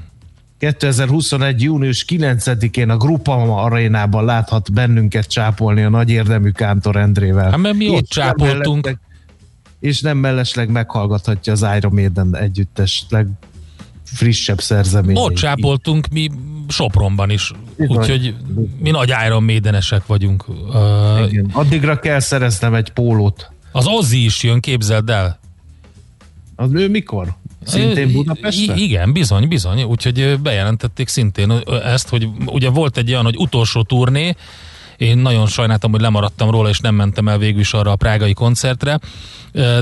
2021. június 9-én a Grupama arénában láthat bennünket csápolni a nagy érdemű Kántor Endrével. Hát mert mi ott csápoltunk. És nem mellesleg meghallgathatja az Iron Maiden együttes legfrissebb szerzeményeit. Ott csápoltunk mi Sopronban is, úgyhogy mi nagy Iron Maidenesek vagyunk. Igen. Addigra kell szereznem egy pólót. az Ozzy is jön, képzeld el. Az ő mikor? Szintén i- Igen, bizony, bizony. Úgyhogy bejelentették szintén ezt, hogy ugye volt egy olyan, hogy utolsó turné, én nagyon sajnáltam, hogy lemaradtam róla, és nem mentem el végül is arra a prágai koncertre,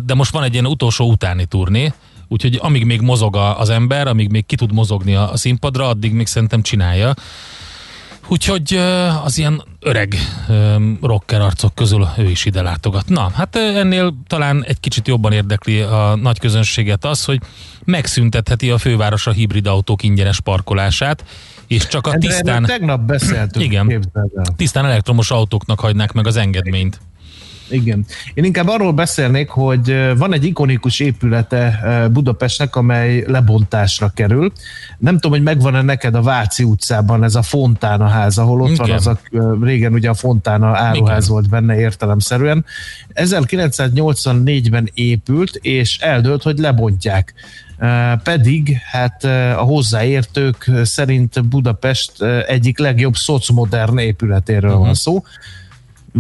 de most van egy ilyen utolsó utáni turné, úgyhogy amíg még mozog az ember, amíg még ki tud mozogni a színpadra, addig még szerintem csinálja. Úgyhogy az ilyen öreg rocker arcok közül ő is ide látogat. Na, hát ennél talán egy kicsit jobban érdekli a nagy közönséget az, hogy megszüntetheti a főváros a hibrid autók ingyenes parkolását, és csak a tisztán... Tegnap beszéltünk. Igen, tisztán elektromos autóknak hagynák meg az engedményt. Igen. Én inkább arról beszélnék, hogy van egy ikonikus épülete Budapestnek, amely lebontásra kerül. Nem tudom, hogy megvan-e neked a Váci utcában ez a Fontána ház, ahol ott van Igen. az a, régen ugye a Fontána áruház Igen. volt benne értelemszerűen. 1984-ben épült, és eldőlt, hogy lebontják. Pedig hát a hozzáértők szerint Budapest egyik legjobb szocmodern épületéről uh-huh. van szó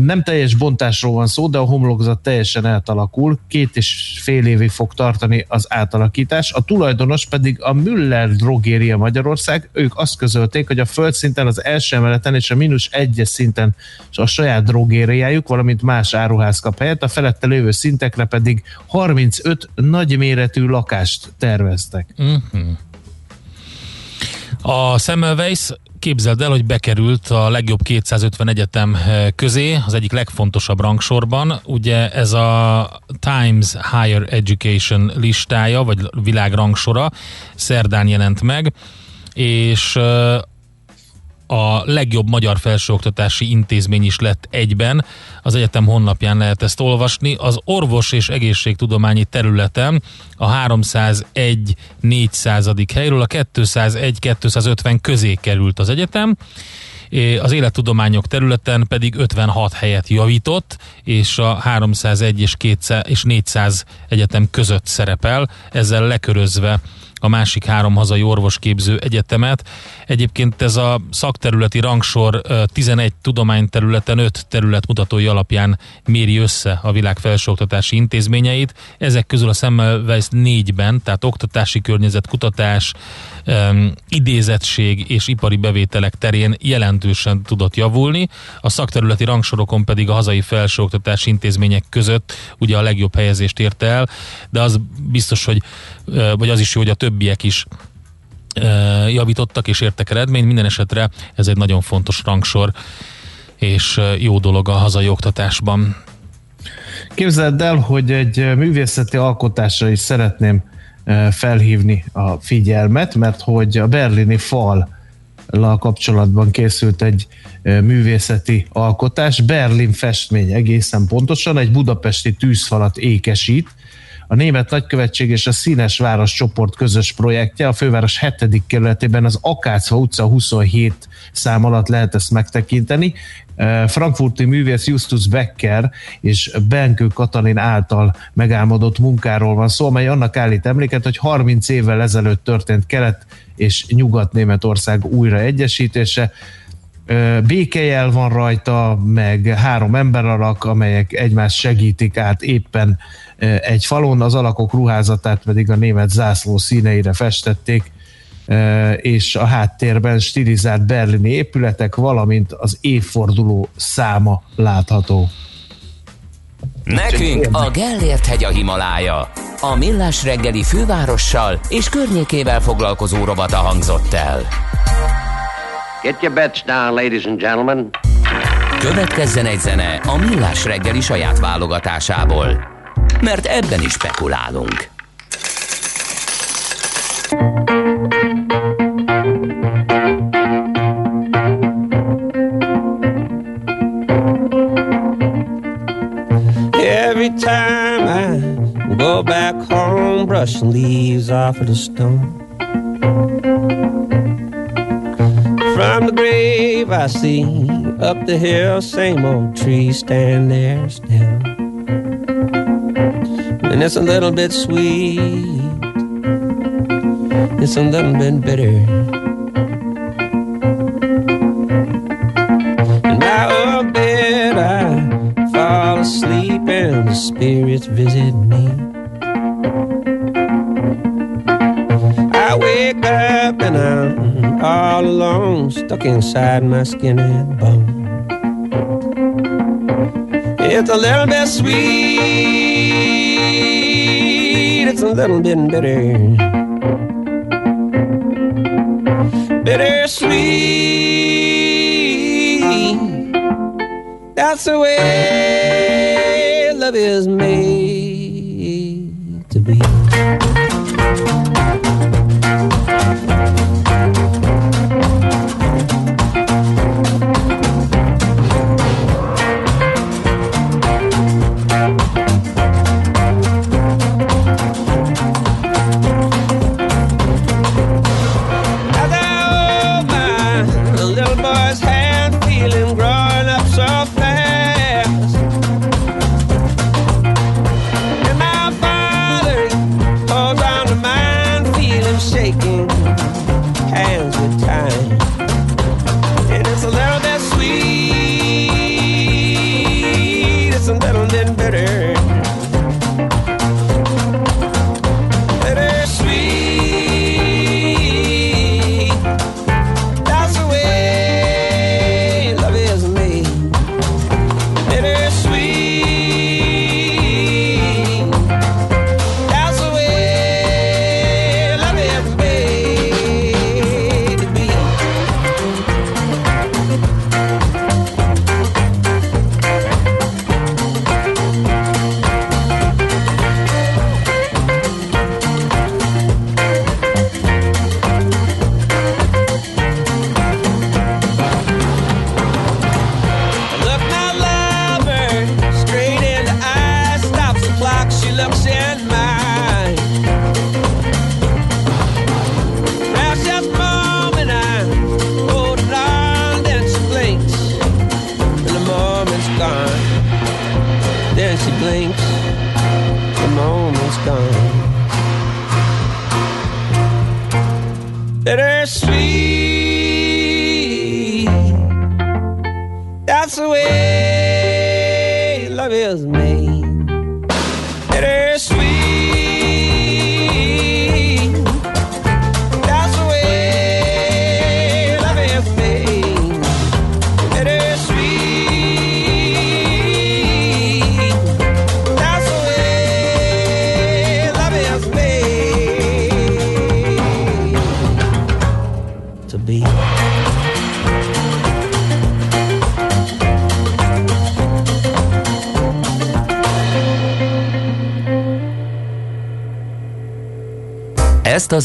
nem teljes bontásról van szó, de a homlokzat teljesen átalakul. Két és fél évig fog tartani az átalakítás. A tulajdonos pedig a Müller Drogéria Magyarország. Ők azt közölték, hogy a földszinten, az első emeleten és a mínusz egyes szinten a saját drogériájuk, valamint más áruház kap helyet, a felette lévő szintekre pedig 35 nagyméretű lakást terveztek. Uh-huh. A Semmelweis képzeld el, hogy bekerült a legjobb 250 egyetem eh, közé, az egyik legfontosabb rangsorban. Ugye ez a Times Higher Education listája, vagy világrangsora szerdán jelent meg, és eh, a legjobb magyar felsőoktatási intézmény is lett egyben. Az egyetem honlapján lehet ezt olvasni. Az orvos és egészségtudományi területen a 301 400. helyről a 201-250 közé került az egyetem. Az élettudományok területen pedig 56 helyet javított, és a 301 és, 200, és 400 egyetem között szerepel, ezzel lekörözve a másik három hazai orvosképző egyetemet. Egyébként ez a szakterületi rangsor ö, 11 tudományterületen 5 területmutatói alapján méri össze a világ felsőoktatási intézményeit. Ezek közül a Semmelweis négyben, tehát oktatási környezet, kutatás, öm, idézettség és ipari bevételek terén jelentősen tudott javulni. A szakterületi rangsorokon pedig a hazai felsőoktatási intézmények között ugye a legjobb helyezést érte el, de az biztos, hogy vagy az is jó, hogy a többiek is javítottak és értek eredményt. Minden esetre ez egy nagyon fontos rangsor és jó dolog a hazai oktatásban. Képzeld el, hogy egy művészeti alkotásra is szeretném felhívni a figyelmet, mert hogy a berlini fal kapcsolatban készült egy művészeti alkotás, Berlin festmény egészen pontosan, egy budapesti tűzfalat ékesít, a Német Nagykövetség és a Színes Város csoport közös projektje a főváros 7. kerületében az Akácfa utca 27 szám alatt lehet ezt megtekinteni. Frankfurti művész Justus Becker és Benkő Katalin által megálmodott munkáról van szó, amely annak állít emléket, hogy 30 évvel ezelőtt történt Kelet és Nyugat-Németország újraegyesítése. Ö, békejel van rajta, meg három emberalak, amelyek egymást segítik át éppen egy falon, az alakok ruházatát pedig a német zászló színeire festették, és a háttérben stilizált berlini épületek, valamint az évforduló száma látható. Nekünk a Gellért hegy a Himalája. A Millás reggeli fővárossal és környékével foglalkozó rovata hangzott el. Get your bets down, ladies and gentlemen. Következzen egy zene a Millás reggeli saját válogatásából. Mert ebben is spekulálunk. Every time I go back home, brushing leaves off of the stone. From the grave I see up the hill, same old tree stand there still. And it's a little bit sweet, it's a little bit bitter. And by a bed I fall asleep and the spirits visit me. I wake up and I'm all alone, stuck inside my skin and bone. It's a little bit sweet, it's a little bit bitter. Bittersweet, that's the way love is made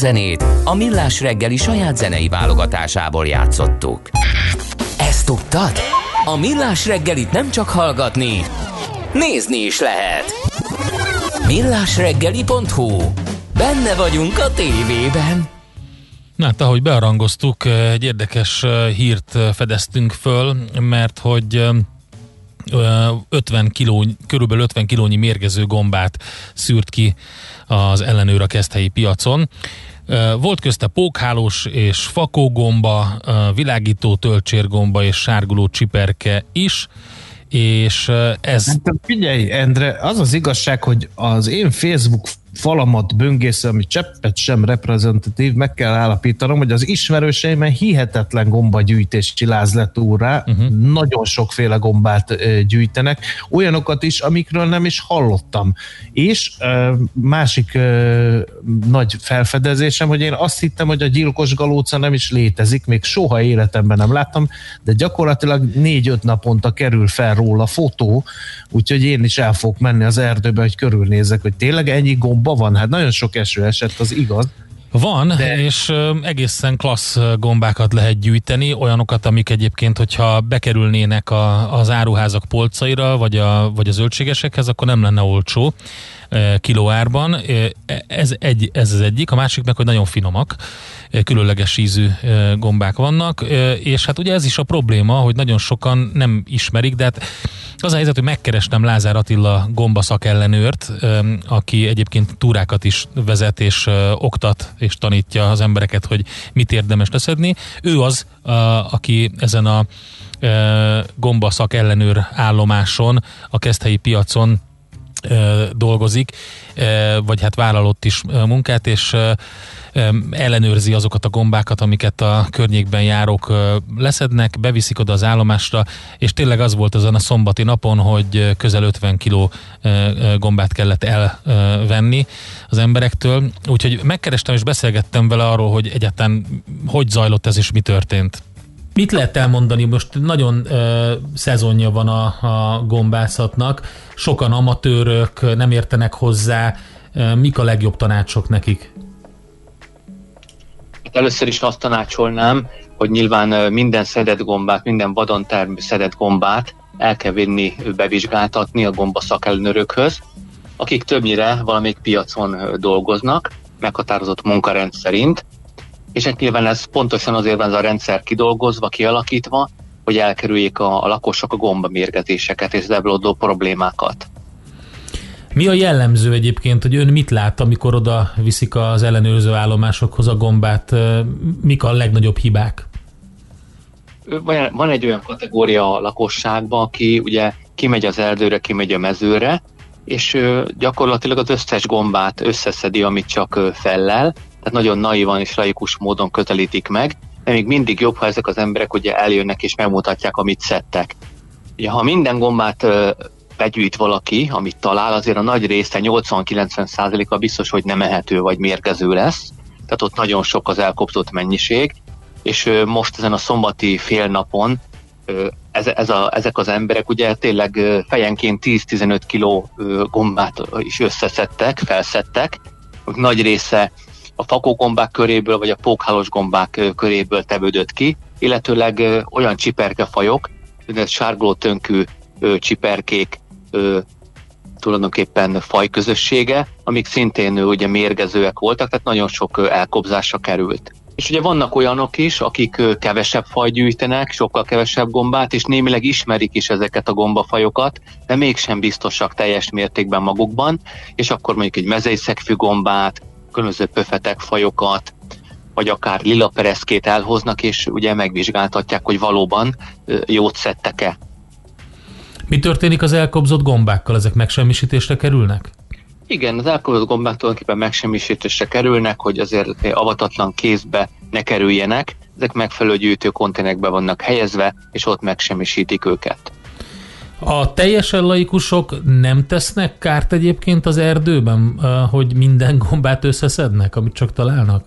zenét a Millás reggeli saját zenei válogatásából játszottuk. Ezt tudtad? A Millás reggelit nem csak hallgatni, nézni is lehet. Millásreggeli.hu Benne vagyunk a tévében. Na, hát ahogy bearangoztuk, egy érdekes hírt fedeztünk föl, mert hogy eh, 50 kiló, körülbelül 50 kilónyi mérgező gombát szűrt ki az ellenőr a keszthelyi piacon. Volt közte pókhálós és fakógomba, világító töltsérgomba és sárguló csiperke is, és ez... Hát figyelj, Endre, az az igazság, hogy az én Facebook falamat böngésző, ami cseppet sem reprezentatív, meg kell állapítanom, hogy az ismerőseimen hihetetlen gombagyűjtési láz lett úr rá, uh-huh. nagyon sokféle gombát gyűjtenek, olyanokat is, amikről nem is hallottam. És másik nagy felfedezésem, hogy én azt hittem, hogy a gyilkos galóca nem is létezik, még soha életemben nem láttam, de gyakorlatilag négy-öt naponta kerül fel róla fotó, úgyhogy én is el fogok menni az erdőbe, hogy körülnézek, hogy tényleg ennyi gomba van. Hát nagyon sok eső esett, az igaz. Van, De... és egészen klassz gombákat lehet gyűjteni, olyanokat, amik egyébként, hogyha bekerülnének a, az áruházak polcaira, vagy, a, vagy a zöldségesekhez, akkor nem lenne olcsó kilóárban. Ez, egy, ez az egyik, a másik meg, hogy nagyon finomak, különleges ízű gombák vannak, és hát ugye ez is a probléma, hogy nagyon sokan nem ismerik, de hát az a helyzet, hogy megkerestem Lázár Attila gomba szakellenőrt, öm, aki egyébként túrákat is vezet és oktat és tanítja az embereket, hogy mit érdemes leszedni. Ő az, aki ezen a ö, gomba szakellenőr állomáson, a keszthelyi piacon dolgozik, vagy hát vállalott is munkát, és ellenőrzi azokat a gombákat, amiket a környékben járók leszednek, beviszik oda az állomásra, és tényleg az volt azon a szombati napon, hogy közel 50 kiló gombát kellett elvenni az emberektől, úgyhogy megkerestem és beszélgettem vele arról, hogy egyáltalán hogy zajlott ez és mi történt. Mit lehet elmondani? Most nagyon ö, szezonja van a, a gombászatnak, sokan amatőrök, nem értenek hozzá. Mik a legjobb tanácsok nekik? Hát először is azt tanácsolnám, hogy nyilván minden szedett gombát, minden vadon termő szedett gombát el kell vinni bevizsgáltatni a gomba szakellenőrökhöz, akik többnyire valamelyik piacon dolgoznak, meghatározott munkarend szerint, és hát nyilván ez pontosan azért van ez a rendszer kidolgozva, kialakítva, hogy elkerüljék a, a lakosok a gombamérgezéseket és zeblódó problémákat. Mi a jellemző egyébként, hogy ön mit lát, amikor oda viszik az ellenőrző állomásokhoz a gombát? Mik a legnagyobb hibák? Van, egy olyan kategória a lakosságban, aki ugye kimegy az erdőre, kimegy a mezőre, és gyakorlatilag az összes gombát összeszedi, amit csak fellel, tehát nagyon naivan és laikus módon közelítik meg, de még mindig jobb, ha ezek az emberek ugye eljönnek és megmutatják, amit szedtek. Ugye, ha minden gombát begyűjt valaki, amit talál, azért a nagy része, 80-90%-a biztos, hogy nem ehető vagy mérgező lesz, tehát ott nagyon sok az elkoptott mennyiség, és most ezen a szombati félnapon ez, ez a, ezek az emberek ugye tényleg fejenként 10-15 kiló gombát is összeszedtek, felszedtek, nagy része a fakógombák köréből, vagy a pókhálós gombák köréből tevődött ki, illetőleg olyan csiperkefajok, ez sárguló tönkű csiperkék tulajdonképpen fajközössége, amik szintén ugye mérgezőek voltak, tehát nagyon sok elkobzásra került. És ugye vannak olyanok is, akik kevesebb faj gyűjtenek, sokkal kevesebb gombát, és némileg ismerik is ezeket a gombafajokat, de mégsem biztosak teljes mértékben magukban, és akkor mondjuk egy mezeiszegfű gombát, különböző pöfetek fajokat, vagy akár lila pereszkét elhoznak, és ugye megvizsgáltatják, hogy valóban jót szedtek-e. Mi történik az elkobzott gombákkal? Ezek megsemmisítésre kerülnek? Igen, az elkobzott gombák tulajdonképpen megsemmisítésre kerülnek, hogy azért avatatlan kézbe ne kerüljenek. Ezek megfelelő gyűjtő konténerekbe vannak helyezve, és ott megsemmisítik őket. A teljesen laikusok nem tesznek kárt egyébként az erdőben, hogy minden gombát összeszednek, amit csak találnak?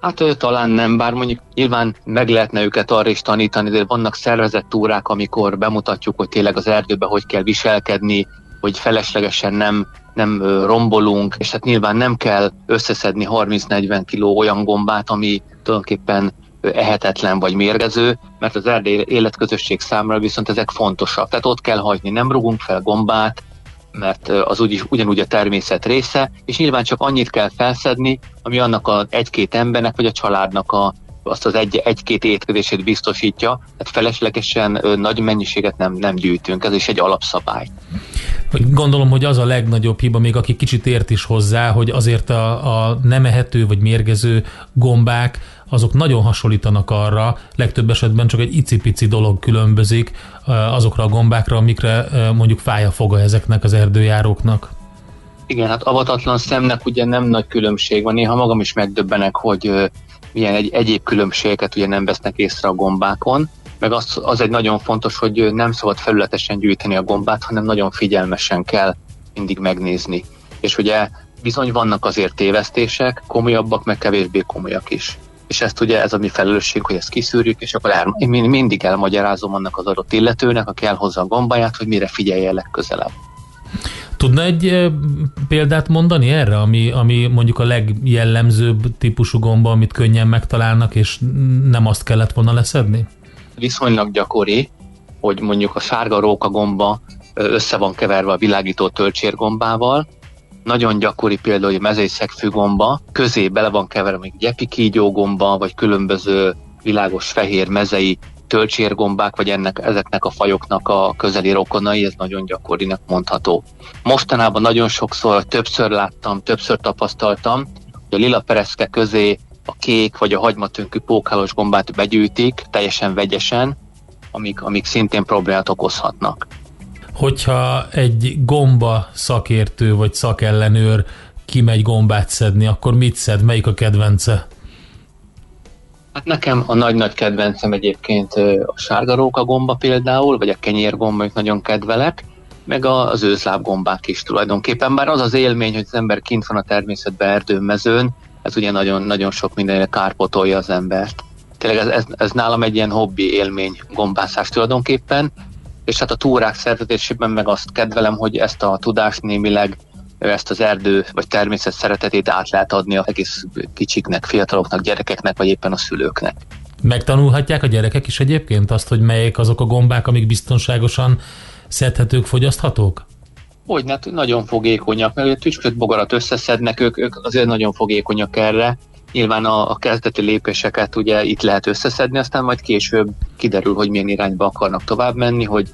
Hát ő talán nem, bár mondjuk nyilván meg lehetne őket arra is tanítani, de vannak szervezett túrák, amikor bemutatjuk, hogy tényleg az erdőbe hogy kell viselkedni, hogy feleslegesen nem, nem rombolunk, és hát nyilván nem kell összeszedni 30-40 kiló olyan gombát, ami tulajdonképpen ehetetlen vagy mérgező, mert az erdély életközösség számára viszont ezek fontosak. Tehát ott kell hagyni, nem rugunk fel gombát, mert az úgy, ugyanúgy a természet része, és nyilván csak annyit kell felszedni, ami annak a egy-két embernek vagy a családnak a, azt az egy, egy-két étkezését biztosítja, tehát feleslegesen nagy mennyiséget nem, nem gyűjtünk, ez is egy alapszabály. Gondolom, hogy az a legnagyobb hiba, még aki kicsit ért is hozzá, hogy azért a, a nem ehető vagy mérgező gombák, azok nagyon hasonlítanak arra, legtöbb esetben csak egy icipici dolog különbözik azokra a gombákra, amikre mondjuk fáj a foga ezeknek az erdőjáróknak. Igen, hát avatatlan szemnek ugye nem nagy különbség van. Néha magam is megdöbbenek, hogy milyen egy, egyéb különbségeket ugye nem vesznek észre a gombákon. Meg az, az egy nagyon fontos, hogy nem szabad felületesen gyűjteni a gombát, hanem nagyon figyelmesen kell mindig megnézni. És ugye bizony vannak azért tévesztések, komolyabbak, meg kevésbé komolyak is és ezt ugye ez a mi felelősség, hogy ezt kiszűrjük, és akkor el, én mindig elmagyarázom annak az adott illetőnek, aki elhozza a gombáját, hogy mire figyelje legközelebb. Tudna egy példát mondani erre, ami, ami mondjuk a legjellemzőbb típusú gomba, amit könnyen megtalálnak, és nem azt kellett volna leszedni? Viszonylag gyakori, hogy mondjuk a sárga róka gomba össze van keverve a világító töltsérgombával, nagyon gyakori például, hogy a mezei gomba, közé bele van keverve még gyepi gomba, vagy különböző világos fehér mezei töltsérgombák, vagy ennek, ezeknek a fajoknak a közeli rokonai, ez nagyon gyakorinak mondható. Mostanában nagyon sokszor, többször láttam, többször tapasztaltam, hogy a lila pereszke közé a kék vagy a hagymatönkű pókhálós gombát begyűjtik, teljesen vegyesen, amik, amik szintén problémát okozhatnak hogyha egy gomba szakértő vagy szakellenőr kimegy gombát szedni, akkor mit szed? Melyik a kedvence? Hát nekem a nagy-nagy kedvencem egyébként a sárgaróka gomba például, vagy a kenyérgomba, amit nagyon kedvelek, meg az őzlábgombák is tulajdonképpen. Bár az az élmény, hogy az ember kint van a természetben, erdőn, mezőn, ez ugye nagyon, nagyon sok mindenre kárpotolja az embert. Tényleg ez, ez, ez nálam egy ilyen hobbi élmény gombászás tulajdonképpen, és hát a túrák szervezésében meg azt kedvelem, hogy ezt a tudást némileg ezt az erdő vagy természet szeretetét át lehet adni a egész kicsiknek, fiataloknak, gyerekeknek, vagy éppen a szülőknek. Megtanulhatják a gyerekek is egyébként azt, hogy melyek azok a gombák, amik biztonságosan szedhetők, fogyaszthatók? Hogy hát nagyon fogékonyak, mert a tücsköt bogarat összeszednek, ők, ők azért nagyon fogékonyak erre, Nyilván a, a kezdeti lépéseket ugye itt lehet összeszedni, aztán majd később kiderül, hogy milyen irányba akarnak tovább menni, hogy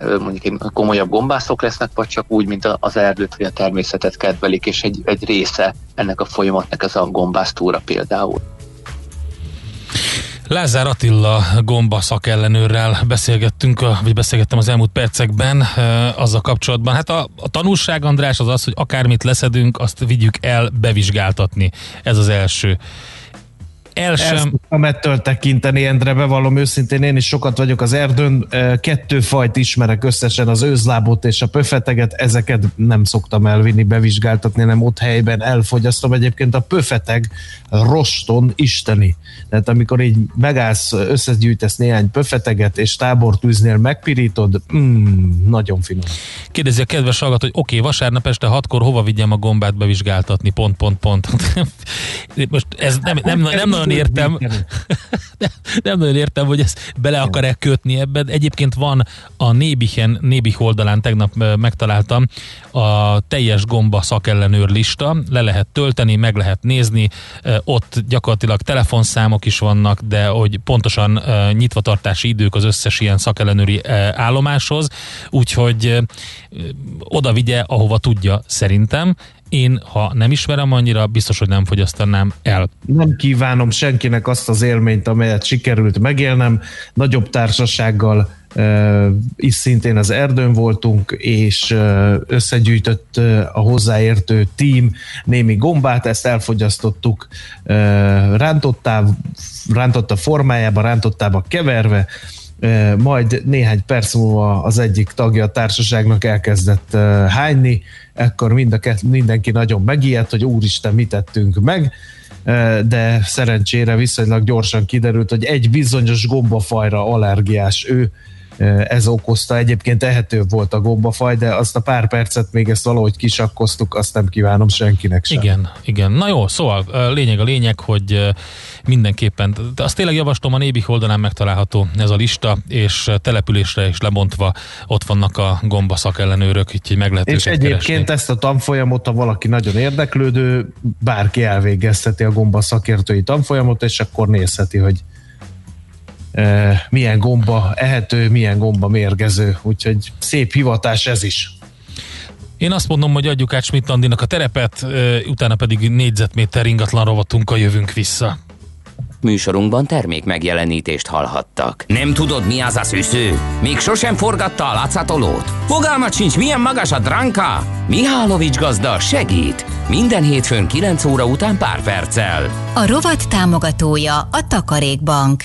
mondjuk komolyabb gombászok lesznek, vagy csak úgy, mint az erdőt vagy a természetet kedvelik, és egy, egy része ennek a folyamatnak ez a gombásztúra például. Lázár Attila gomba szakellenőrrel beszélgettünk, vagy beszélgettem az elmúlt percekben azzal kapcsolatban. Hát a, a tanulság, András, az az, hogy akármit leszedünk, azt vigyük el bevizsgáltatni. Ez az első el sem... Ezt tudtam ettől tekinteni, Endre, bevallom őszintén, én is sokat vagyok az erdőn, kettő fajt ismerek összesen, az őzlábot és a pöfeteget, ezeket nem szoktam elvinni, bevizsgáltatni, nem ott helyben elfogyasztom. Egyébként a pöfeteg roston isteni. Tehát amikor így megállsz, összegyűjtesz néhány pöfeteget, és tábortűznél megpirítod, mm, nagyon finom. Kérdezi a kedves hallgató, hogy oké, okay, vasárnap este hatkor hova vigyem a gombát bevizsgáltatni, pont, pont, pont. Most ez nem, nem, nem, nem nagyon értem, nem, nem nagyon értem, hogy ezt bele akar-e kötni ebben. Egyébként van a Nébichen, Nébih oldalán tegnap megtaláltam a teljes gomba szakellenőr lista, le lehet tölteni, meg lehet nézni, ott gyakorlatilag telefonszámok is vannak, de hogy pontosan nyitvatartási idők az összes ilyen szakellenőri állomáshoz, úgyhogy oda vigye, ahova tudja szerintem, én, ha nem ismerem annyira, biztos, hogy nem fogyasztanám el. Nem kívánom senkinek azt az élményt, amelyet sikerült megélnem. Nagyobb társasággal is szintén az erdőn voltunk, és összegyűjtött a hozzáértő tím némi gombát, ezt elfogyasztottuk rántottá, rántotta formájába, rántottába keverve, majd néhány perc múlva az egyik tagja a társaságnak elkezdett hányni, ekkor mind a kett, mindenki nagyon megijedt, hogy úristen, mit tettünk meg, de szerencsére viszonylag gyorsan kiderült, hogy egy bizonyos gombafajra allergiás ő, ez okozta. Egyébként ehető volt a gombafaj, de azt a pár percet még ezt valahogy kisakkoztuk, azt nem kívánom senkinek sem. Igen, igen. Na jó, szóval lényeg a lényeg, hogy mindenképpen, de azt tényleg javaslom, a Nébik oldalán megtalálható ez a lista, és településre is lebontva ott vannak a gomba szakellenőrök, így meg lehet És egyébként keresni. ezt a tanfolyamot, ha valaki nagyon érdeklődő, bárki elvégezheti a gomba szakértői tanfolyamot, és akkor nézheti, hogy milyen gomba ehető, milyen gomba mérgező, úgyhogy szép hivatás ez is. Én azt mondom, hogy adjuk át Schmidt Andinak a terepet, utána pedig négyzetméter ingatlan rovatunkkal jövünk vissza. Műsorunkban termék megjelenítést hallhattak. Nem tudod, mi az a szűző? Még sosem forgatta a látszatolót? Fogalmat sincs, milyen magas a dránka? Mihálovics gazda segít! Minden hétfőn 9 óra után pár perccel. A rovat támogatója a Takarékbank.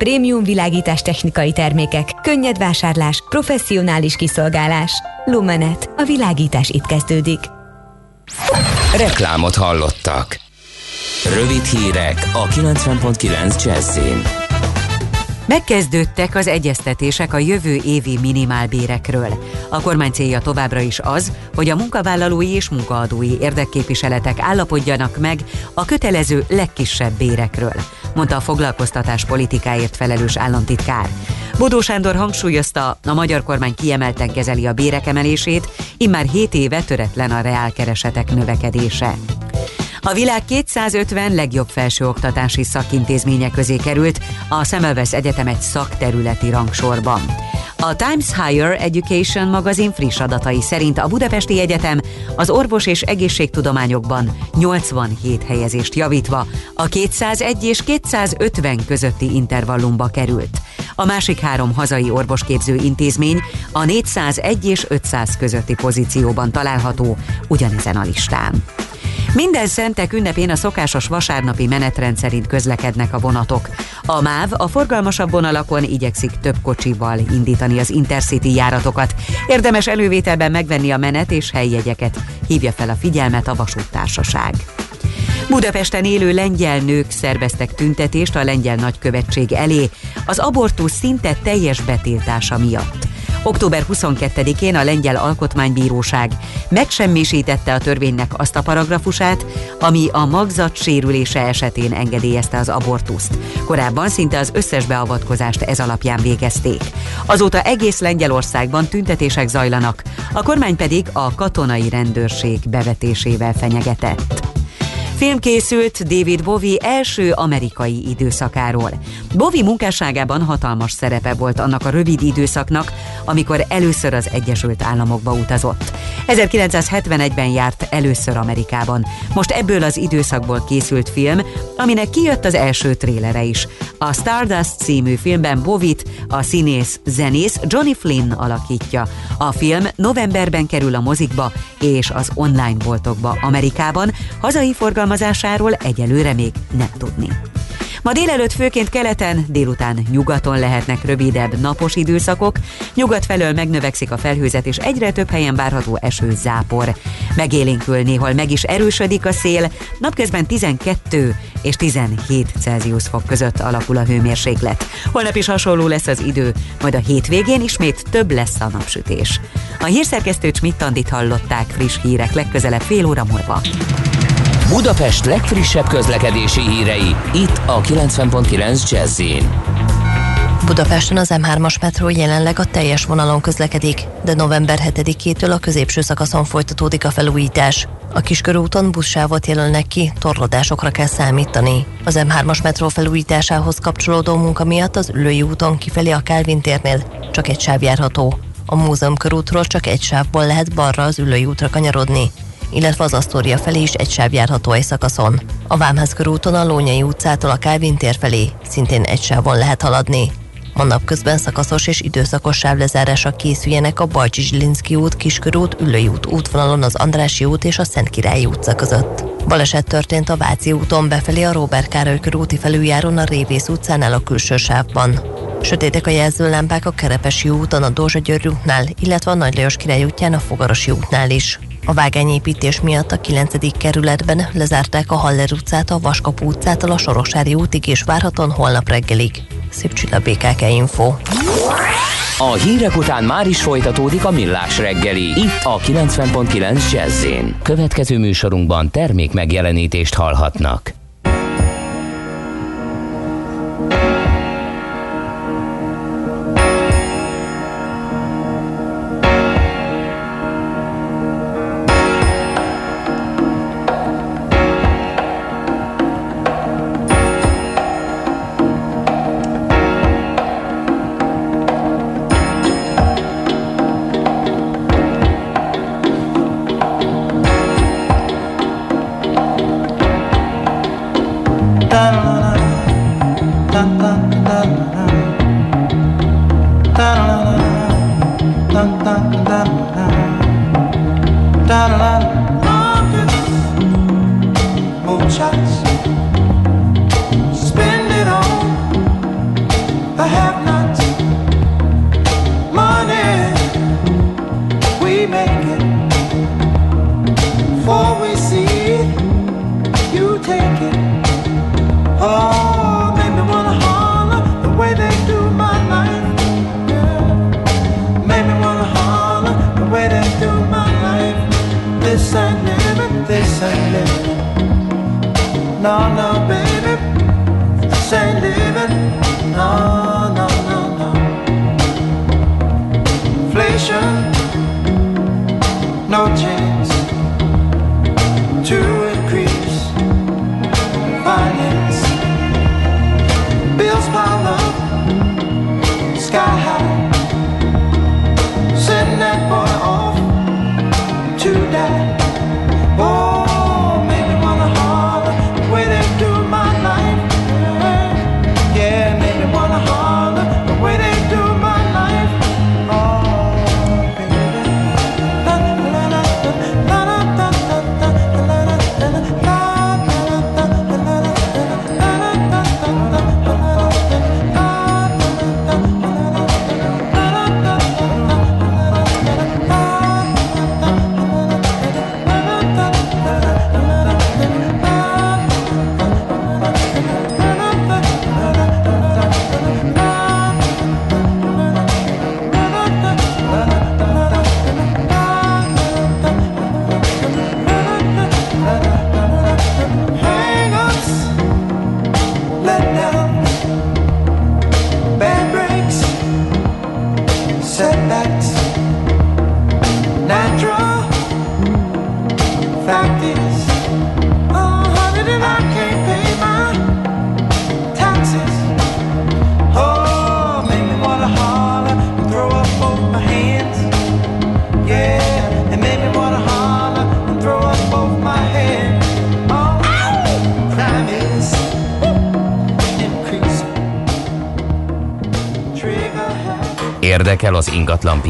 prémium világítás technikai termékek, könnyed vásárlás, professzionális kiszolgálás. Lumenet. A világítás itt kezdődik. Reklámot hallottak. Rövid hírek a 90.9 Jazzin. Megkezdődtek az egyeztetések a jövő évi minimálbérekről. A kormány célja továbbra is az, hogy a munkavállalói és munkaadói érdekképviseletek állapodjanak meg a kötelező legkisebb bérekről, mondta a foglalkoztatás politikáért felelős államtitkár. Bodó Sándor hangsúlyozta, a magyar kormány kiemelten kezeli a bérek emelését, immár 7 éve töretlen a reálkeresetek növekedése. A világ 250 legjobb felsőoktatási szakintézménye közé került a Semmelweis Egyetem egy szakterületi rangsorban. A Times Higher Education magazin friss adatai szerint a Budapesti Egyetem az orvos és egészségtudományokban 87 helyezést javítva a 201 és 250 közötti intervallumba került. A másik három hazai orvosképző intézmény a 401 és 500 közötti pozícióban található ugyanezen a listán. Minden szentek ünnepén a szokásos vasárnapi menetrend szerint közlekednek a vonatok. A MÁV a forgalmasabb vonalakon igyekszik több kocsival indítani az Intercity járatokat. Érdemes elővételben megvenni a menet és helyjegyeket. Hívja fel a figyelmet a vasúttársaság. Budapesten élő lengyel nők szerveztek tüntetést a lengyel nagykövetség elé az abortusz szinte teljes betiltása miatt. Október 22-én a Lengyel Alkotmánybíróság megsemmisítette a törvénynek azt a paragrafusát, ami a magzat sérülése esetén engedélyezte az abortuszt. Korábban szinte az összes beavatkozást ez alapján végezték. Azóta egész Lengyelországban tüntetések zajlanak, a kormány pedig a katonai rendőrség bevetésével fenyegetett. Film készült David Bowie első amerikai időszakáról. Bowie munkásságában hatalmas szerepe volt annak a rövid időszaknak, amikor először az Egyesült Államokba utazott. 1971-ben járt először Amerikában. Most ebből az időszakból készült film, aminek kijött az első trélere is. A Stardust című filmben Bovit a színész zenész Johnny Flynn alakítja. A film novemberben kerül a mozikba és az online boltokba Amerikában, hazai forgalmazásáról egyelőre még nem tudni. Ma délelőtt főként keleten, délután nyugaton lehetnek rövidebb napos időszakok, nyugat felől megnövekszik a felhőzet, és egyre több helyen várható eső zápor. Megélénkül néhol meg is erősödik a szél, napközben 12 és 17 Celsius fok között alakul a hőmérséklet. Holnap is hasonló lesz az idő, majd a hétvégén ismét több lesz a napsütés. A hírszerkesztő Csmittandit hallották friss hírek legközelebb fél óra múlva. Budapest legfrissebb közlekedési hírei, itt a 90.9 jazz Budapesten az M3-as metró jelenleg a teljes vonalon közlekedik, de november 7-től a középső szakaszon folytatódik a felújítás. A kiskörúton buszsávot jelölnek ki, torlódásokra kell számítani. Az M3-as metró felújításához kapcsolódó munka miatt az Ülői úton kifelé a Kálvin térnél csak egy sáv járható. A múzeum körútról csak egy sávból lehet balra az Ülői útra kanyarodni illetve az Asztória felé is egy sáv járható egy szakaszon. A Vámház körúton a Lónyai utcától a Kálvin tér felé szintén egy sávon lehet haladni. Ma napközben szakaszos és időszakos sávlezárásra készüljenek a Bajcsi Zsilinszki út, Kiskörút, Üllői út útvonalon az Andrási út és a Szent Királyi utca között. Baleset történt a Váci úton befelé a Róbert Károly körúti felüljáron a Révész utcánál a külső sávban. Sötétek a jelzőlámpák a Kerepesi úton, a Dózsa György útnál, illetve a Nagy Lajos Király útján a Fogarosi útnál is. A vágányépítés miatt a 9. kerületben lezárták a Haller utcát, a Vaskapú utcától a Sorosári útig és várhatóan holnap reggelig. Szép csilla BKK Info. A hírek után már is folytatódik a millás reggeli, itt a 90.9 jazz Következő műsorunkban termék megjelenítést hallhatnak.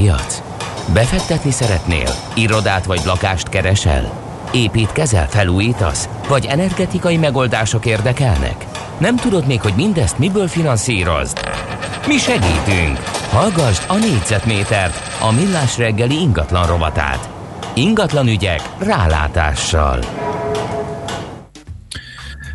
Piac? Befektetni szeretnél? Irodát vagy lakást keresel? Építkezel, felújítasz? Vagy energetikai megoldások érdekelnek? Nem tudod még, hogy mindezt miből finanszírozd? Mi segítünk! Hallgassd a négyzetmétert, a millás reggeli ingatlan rovatát. Ingatlan ügyek rálátással.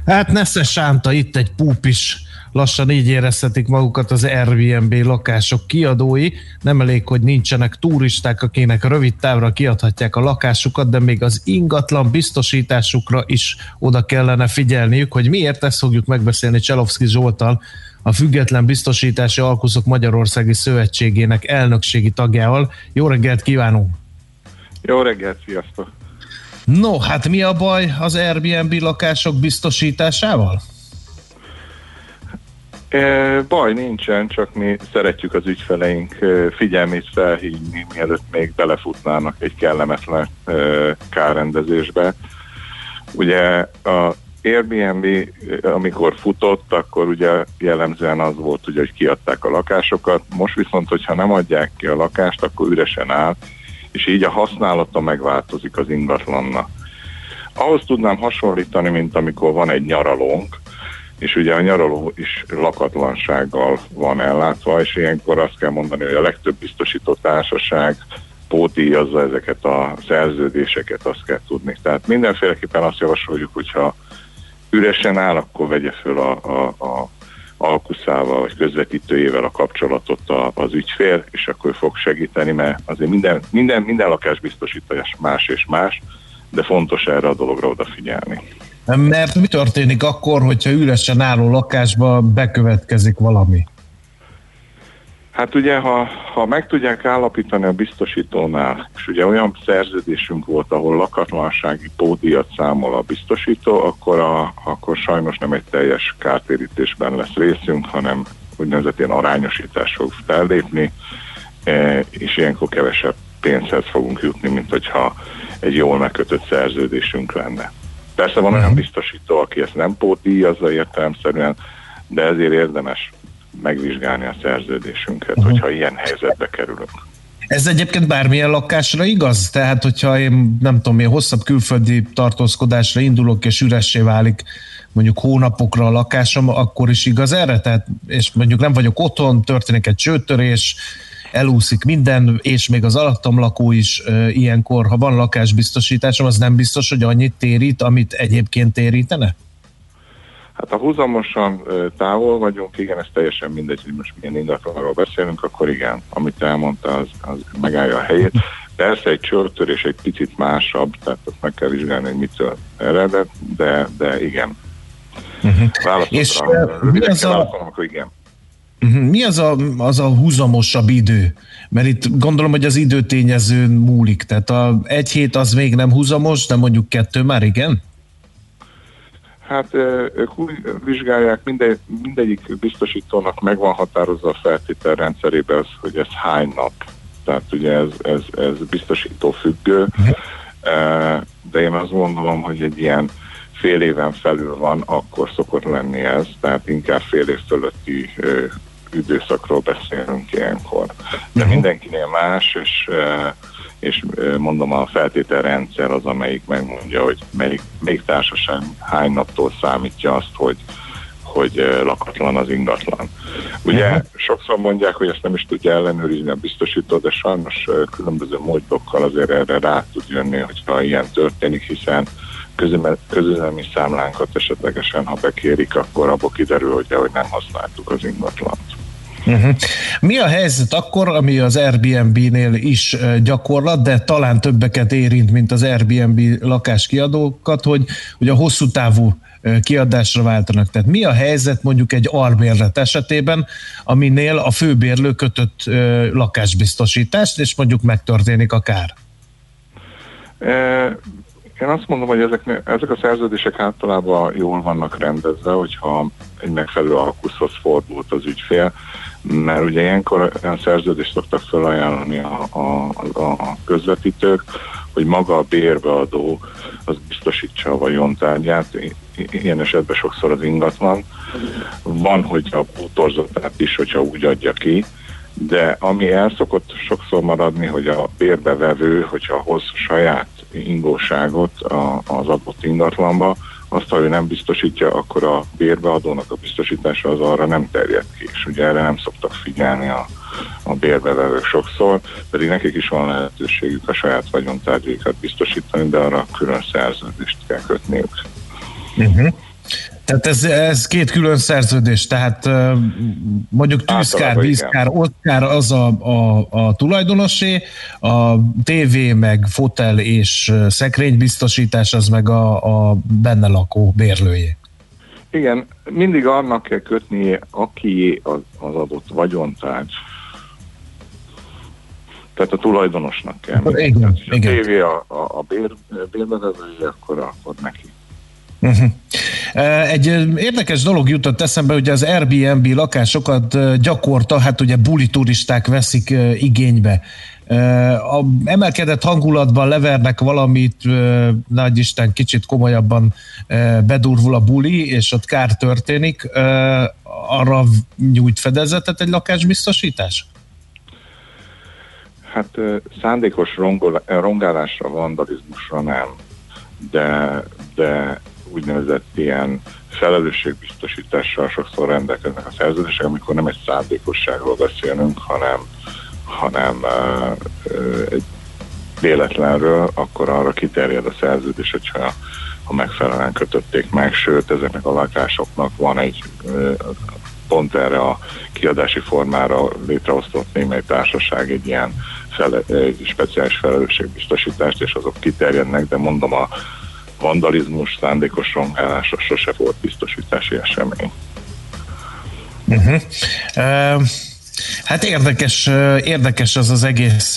Hát Nesze Sánta, itt egy púp is lassan így érezhetik magukat az Airbnb lakások kiadói. Nem elég, hogy nincsenek turisták, akinek rövid távra kiadhatják a lakásukat, de még az ingatlan biztosításukra is oda kellene figyelniük, hogy miért ezt fogjuk megbeszélni Cselovszki Zsoltal, a Független Biztosítási Alkuszok Magyarországi Szövetségének elnökségi tagjával. Jó reggelt kívánunk! Jó reggelt, sziasztok! No, hát mi a baj az Airbnb lakások biztosításával? Baj nincsen, csak mi szeretjük az ügyfeleink figyelmét felhívni, mielőtt még belefutnának egy kellemetlen kárrendezésbe. Ugye a Airbnb, amikor futott, akkor ugye jellemzően az volt, ugye, hogy kiadták a lakásokat. Most viszont, hogyha nem adják ki a lakást, akkor üresen áll, és így a használata megváltozik az ingatlannak. Ahhoz tudnám hasonlítani, mint amikor van egy nyaralónk, és ugye a nyaraló is lakatlansággal van ellátva, és ilyenkor azt kell mondani, hogy a legtöbb biztosító társaság pótíjazza ezeket a szerződéseket, azt kell tudni. Tehát mindenféleképpen azt javasoljuk, hogyha üresen áll, akkor vegye föl a, a, a alkuszával vagy közvetítőjével a kapcsolatot a, az ügyfél, és akkor fog segíteni, mert azért minden, minden, minden lakásbiztosítás más és más, de fontos erre a dologra odafigyelni. Mert mi történik akkor, hogyha üresen álló lakásba bekövetkezik valami? Hát ugye, ha, ha meg tudják állapítani a biztosítónál, és ugye olyan szerződésünk volt, ahol lakatlansági pódiat számol a biztosító, akkor, a, akkor sajnos nem egy teljes kártérítésben lesz részünk, hanem úgynevezett ilyen arányosítás fog fellépni, e, és ilyenkor kevesebb pénzhez fogunk jutni, mint hogyha egy jól megkötött szerződésünk lenne. Persze van olyan mhm. biztosító, aki ezt nem pótdíjazza értelemszerűen, de ezért érdemes megvizsgálni a szerződésünket, uh-huh. hogyha ilyen helyzetbe kerülünk. Ez egyébként bármilyen lakásra igaz? Tehát, hogyha én nem tudom, én hosszabb külföldi tartózkodásra indulok, és üressé válik mondjuk hónapokra a lakásom, akkor is igaz erre? Tehát, és mondjuk nem vagyok otthon, történik egy csőtörés, elúszik minden, és még az alattam lakó is e, ilyenkor, ha van lakásbiztosításom, az nem biztos, hogy annyit térít, amit egyébként térítene? Hát ha húzamosan távol vagyunk, igen, ez teljesen mindegy, hogy most milyen ingatlanról beszélünk, akkor igen, amit elmondta, az, az megállja a helyét. Persze egy csörtörés egy picit másabb, tehát azt meg kell vizsgálni, hogy mitől eredet, de, de igen. Uh-huh. És uh, mi az a... Akkor igen. Uh-huh. Mi az a, az a húzamosabb idő? Mert itt gondolom, hogy az időtényezőn múlik. Tehát a egy hét az még nem húzamos, de mondjuk kettő már igen? Hát ők úgy vizsgálják, minden, mindegyik biztosítónak meg van határozva a feltételrendszerébe az, hogy ez hány nap. Tehát ugye ez, ez, ez biztosító függő, de én azt gondolom, hogy egy ilyen fél éven felül van, akkor szokott lenni ez, tehát inkább fél év fölötti időszakról beszélünk ilyenkor. De uh-huh. mindenkinél más, és és mondom a feltételrendszer az, amelyik megmondja, hogy melyik, melyik társaság hány naptól számítja azt, hogy, hogy lakatlan az ingatlan. Ugye uh-huh. sokszor mondják, hogy ezt nem is tudja ellenőrizni a biztosító, de sajnos különböző módokkal azért erre rá tud jönni, hogyha ilyen történik, hiszen közülemi számlánkat esetlegesen, ha bekérik, akkor abból kiderül, hogy, hogy nem használtuk az ingatlant. Uh-huh. Mi a helyzet akkor, ami az Airbnb-nél is gyakorlat, de talán többeket érint, mint az Airbnb lakáskiadókat, hogy, hogy a hosszú távú kiadásra váltanak. Tehát mi a helyzet mondjuk egy albérlet esetében, aminél a főbérlő kötött lakásbiztosítást, és mondjuk megtörténik a kár? Én azt mondom, hogy ezek, ezek a szerződések általában jól vannak rendezve, hogyha egy megfelelő alkuszhoz fordult az ügyfél, mert ugye ilyenkor olyan szerződést szoktak felajánlani a, a, a, közvetítők, hogy maga a bérbeadó az biztosítsa a vagyontárgyát, ilyen esetben sokszor az ingatlan. Van, hogy a bútorzatát is, hogyha úgy adja ki, de ami el szokott sokszor maradni, hogy a bérbevevő, hogyha hoz saját ingóságot az adott ingatlanba, azt, ha ő nem biztosítja, akkor a bérbeadónak a biztosítása az arra nem terjed ki, és ugye erre nem szoktak figyelni a, a bérbevevők sokszor, pedig nekik is van lehetőségük a saját vagyontárgyaikat biztosítani, de arra külön szerződést kell kötniük. Uh-huh. Tehát ez, ez két külön szerződés, tehát mondjuk tűzkár, vízkár, oszkár az a, a, a tulajdonosé, a TV meg fotel és szekrénybiztosítás az meg a, a benne lakó bérlőjé. Igen, mindig annak kell kötnie, aki az, az adott vagyontárgy. Tehát a tulajdonosnak kell. Igen, Tehát, igen. a tévé a, a, a bér, bérbevevője, akkor, akkor neki. Uh-huh. Egy érdekes dolog jutott eszembe, hogy az Airbnb lakásokat gyakorta, hát ugye buli turisták veszik igénybe. A emelkedett hangulatban levernek valamit, nagy Isten, kicsit komolyabban bedurvul a buli, és ott kár történik, arra nyújt fedezetet egy lakásbiztosítás? Hát szándékos rongol, rongálásra, vandalizmusra nem, de, de úgynevezett ilyen felelősségbiztosítással sokszor rendelkeznek a szerződések, amikor nem egy szándékosságról beszélünk, hanem, hanem uh, egy véletlenről, akkor arra kiterjed a szerződés, hogyha ha megfelelően kötötték meg, sőt ezeknek a lakásoknak van egy uh, pont erre a kiadási formára létrehozott némely társaság egy ilyen fele, egy speciális felelősségbiztosítást, és azok kiterjednek, de mondom a vandalizmus, szándékos rongálásra sose volt biztosítási esemény. Uh-huh. Uh, hát érdekes, érdekes az az egész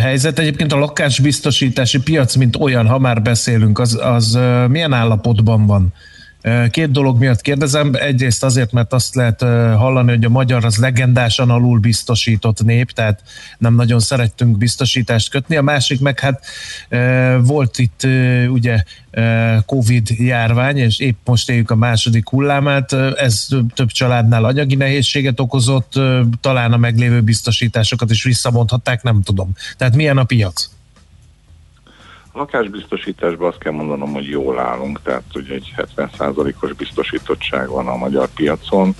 helyzet. Egyébként a lakásbiztosítási piac, mint olyan, ha már beszélünk, az, az milyen állapotban van? Két dolog miatt kérdezem. Egyrészt azért, mert azt lehet hallani, hogy a magyar az legendásan alul biztosított nép, tehát nem nagyon szerettünk biztosítást kötni. A másik meg hát volt itt ugye Covid járvány, és épp most éljük a második hullámát. Ez több családnál anyagi nehézséget okozott, talán a meglévő biztosításokat is visszamondhatták, nem tudom. Tehát milyen a piac? A lakásbiztosításban azt kell mondanom, hogy jól állunk, tehát ugye egy 70%-os biztosítottság van a magyar piacon.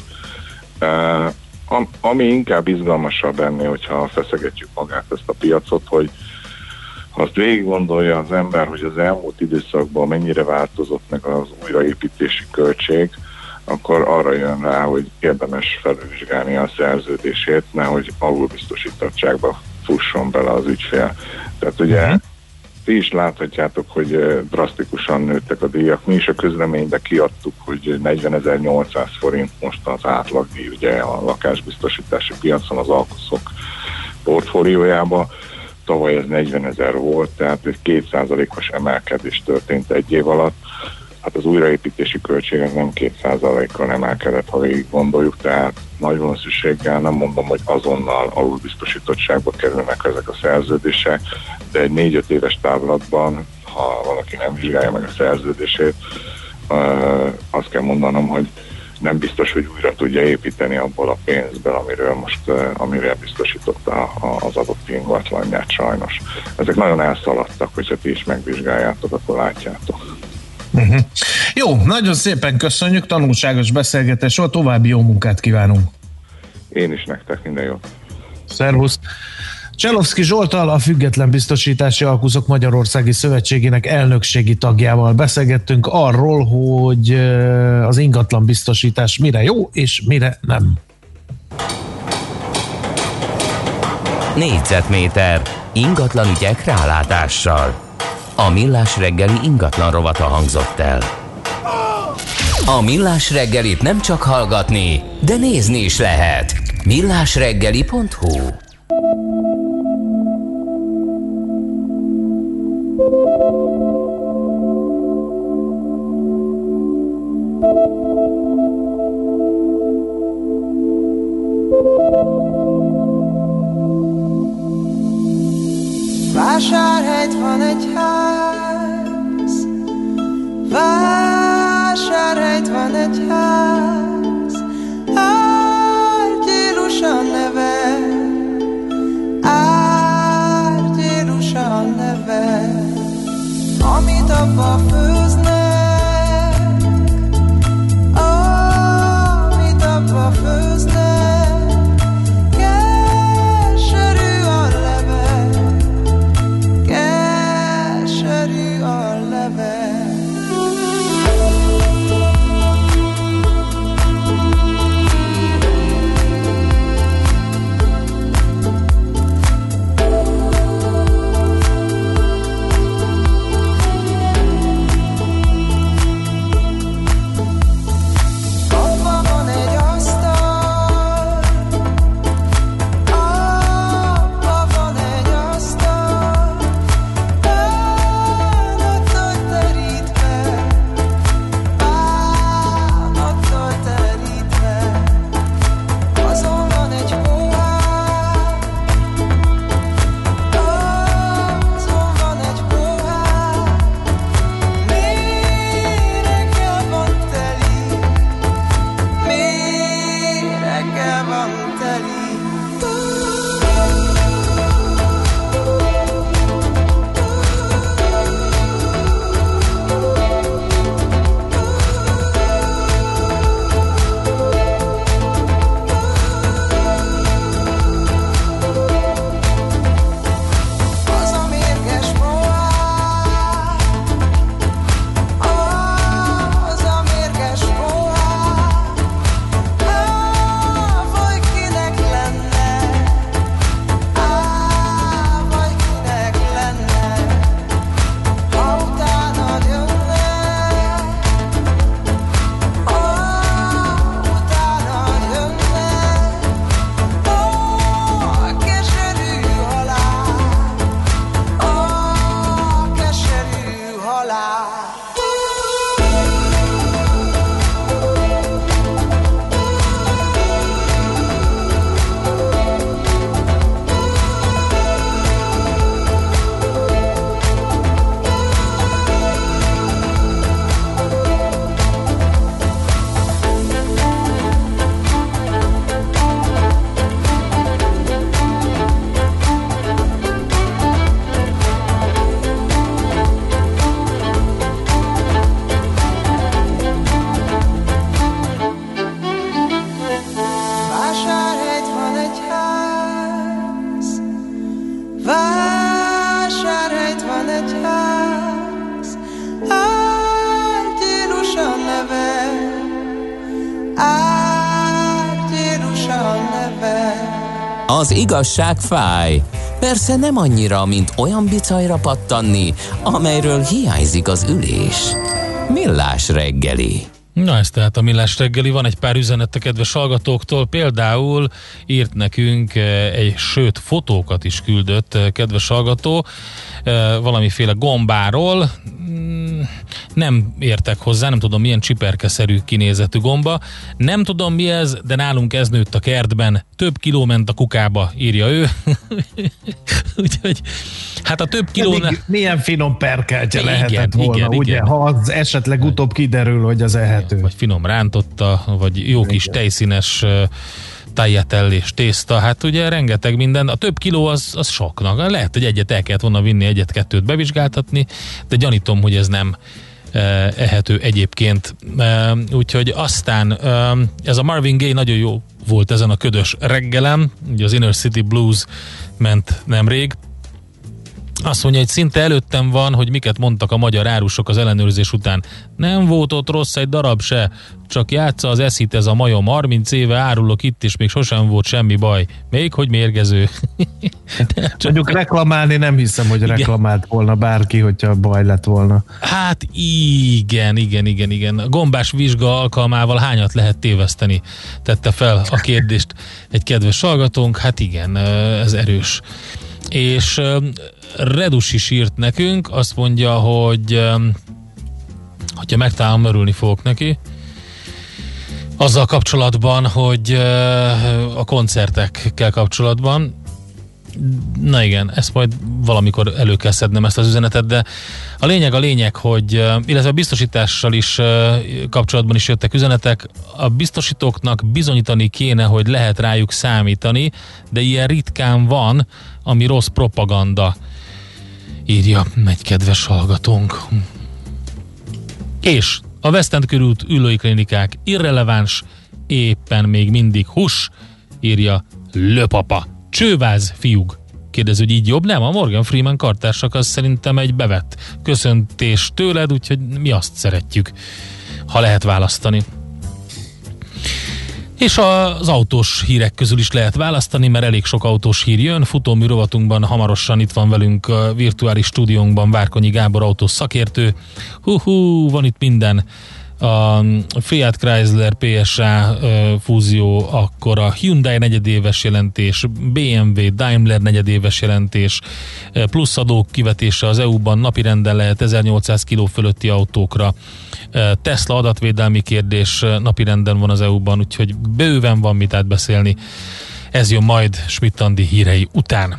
Uh, ami inkább izgalmasabb ennél, hogyha feszegetjük magát ezt a piacot, hogy azt végig gondolja az ember, hogy az elmúlt időszakban mennyire változott meg az újraépítési költség, akkor arra jön rá, hogy érdemes felvizsgálni a szerződését, nehogy alulbiztosítottságba fusson bele az ügyfél. Tehát ugye uh-huh ti is láthatjátok, hogy drasztikusan nőttek a díjak. Mi is a közleménybe kiadtuk, hogy 40.800 forint most az átlagdíj ugye a lakásbiztosítási piacon az alkoszok portfóliójába. Tavaly ez 40 ezer volt, tehát egy kétszázalékos emelkedés történt egy év alatt. Hát az újraépítési költség ez nem kétszázalékkal emelkedett, ha végig gondoljuk, tehát nagy valószínűséggel nem mondom, hogy azonnal alulbiztosítottságba kerülnek ezek a szerződések, de egy négy-öt éves távlatban, ha valaki nem vizsgálja meg a szerződését, azt kell mondanom, hogy nem biztos, hogy újra tudja építeni abból a pénzből, amiről most, amire biztosította az adott ingatlanját sajnos. Ezek nagyon elszaladtak, hogyha ti is megvizsgáljátok, akkor látjátok. Uh-huh. Jó, nagyon szépen köszönjük, tanulságos beszélgetés volt, további jó munkát kívánunk. Én is nektek minden jót. Szervusz! Cselovszki Zsoltal, a Független Biztosítási Alkuzok Magyarországi Szövetségének elnökségi tagjával beszélgettünk arról, hogy az ingatlan biztosítás mire jó és mire nem. Négyzetméter ingatlan ügyek rálátással. A Millás reggeli ingatlan rovata hangzott el. A Millás reggelit nem csak hallgatni, de nézni is lehet. millásreggeli.hu igazság fáj. Persze nem annyira, mint olyan bicajra pattanni, amelyről hiányzik az ülés. Millás reggeli. Na ez tehát a Millás reggeli, van egy pár üzenet a kedves hallgatóktól, például írt nekünk eh, egy, sőt fotókat is küldött eh, kedves hallgató, eh, valamiféle gombáról, nem értek hozzá, nem tudom milyen csiperkeszerű kinézetű gomba, nem tudom mi ez, de nálunk ez nőtt a kertben, több kiló ment a kukába, írja ő. Úgyhogy, hát a több kiló... Milyen, milyen finom perkeltje igen, lehetett volna, igen, ugye? Igen. Ha az esetleg utóbb kiderül, hogy az ehető. Vagy finom rántotta, vagy jó kis tejszínes tagliatelle tészta, hát ugye rengeteg minden, a több kiló az, az soknak. Lehet, hogy egyet el kellett volna vinni, egyet-kettőt bevizsgáltatni, de gyanítom, hogy ez nem ehető egyébként. Úgyhogy aztán ez a Marvin Gaye nagyon jó volt ezen a ködös reggelem, ugye az Inner City Blues ment nemrég, azt mondja, hogy szinte előttem van, hogy miket mondtak a magyar árusok az ellenőrzés után. Nem volt ott rossz egy darab se, csak játsza az eszit ez a majom. 30 éve árulok itt, és még sosem volt semmi baj. Még hogy mérgező. csak... Mondjuk reklamálni nem hiszem, hogy igen. reklamált volna bárki, hogyha baj lett volna. Hát igen, igen, igen, igen. A gombás vizsga alkalmával hányat lehet téveszteni? Tette fel a kérdést egy kedves hallgatónk. Hát igen, ez erős. És Redus is írt nekünk, azt mondja, hogy hogyha megtalálom, örülni fogok neki. Azzal kapcsolatban, hogy a koncertekkel kapcsolatban, na igen, ezt majd valamikor elő kell szednem ezt az üzenetet, de a lényeg a lényeg, hogy, illetve a biztosítással is kapcsolatban is jöttek üzenetek, a biztosítóknak bizonyítani kéne, hogy lehet rájuk számítani, de ilyen ritkán van, ami rossz propaganda írja egy kedves hallgatónk. És a West End körült ülői klinikák irreleváns, éppen még mindig hús, írja Löpapa. Csőváz fiúg. Kérdez, hogy így jobb? Nem, a Morgan Freeman kartársak az szerintem egy bevett köszöntés tőled, úgyhogy mi azt szeretjük, ha lehet választani. És az autós hírek közül is lehet választani, mert elég sok autós hír jön. Futómű rovatunkban hamarosan itt van velünk a virtuális stúdiónkban Várkonyi Gábor autós szakértő. Hú, hú, van itt minden a Fiat Chrysler PSA fúzió, akkor a Hyundai negyedéves jelentés, BMW, Daimler negyedéves jelentés, plusz adók kivetése az EU-ban napirenden lehet 1800 kg fölötti autókra, Tesla adatvédelmi kérdés napirenden van az EU-ban, úgyhogy bőven van mit átbeszélni. Ez jön majd Schmidt Andi hírei után.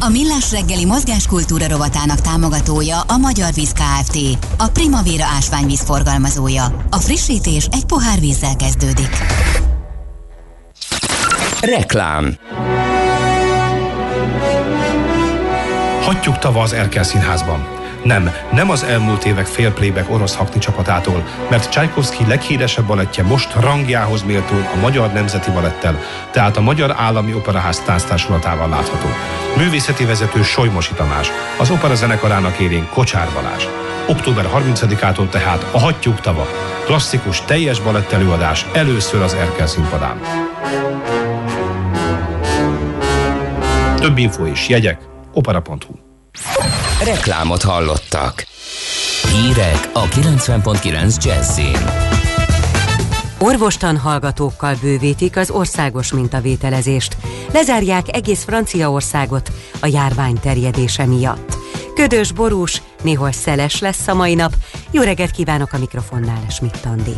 A Millás reggeli mozgáskultúra rovatának támogatója a Magyar Víz Kft. A Primavera ásványvíz forgalmazója. A frissítés egy pohár vízzel kezdődik. Reklám Hagyjuk tava az Erkel Színházban. Nem, nem az elmúlt évek félplébek orosz hakni csapatától, mert Csajkovszki leghíresebb balettje most rangjához méltó a Magyar Nemzeti Balettel, tehát a Magyar Állami Operaház tánctársulatával látható. Művészeti vezető Solymosi Tamás, az opera zenekarának élén Kocsár Balázs. Október 30-ától tehát a Hattyúk tava. Klasszikus, teljes balett előadás először az Erkel színpadán. Több info és jegyek opera.hu Reklámot hallottak. Hírek a 90.9 Jazzin. Orvostan hallgatókkal bővítik az országos mintavételezést. Lezárják egész Franciaországot a járvány terjedése miatt. Ködös, borús, néhol szeles lesz a mai nap. Jó reggelt kívánok a mikrofonnál, Schmidt Andi.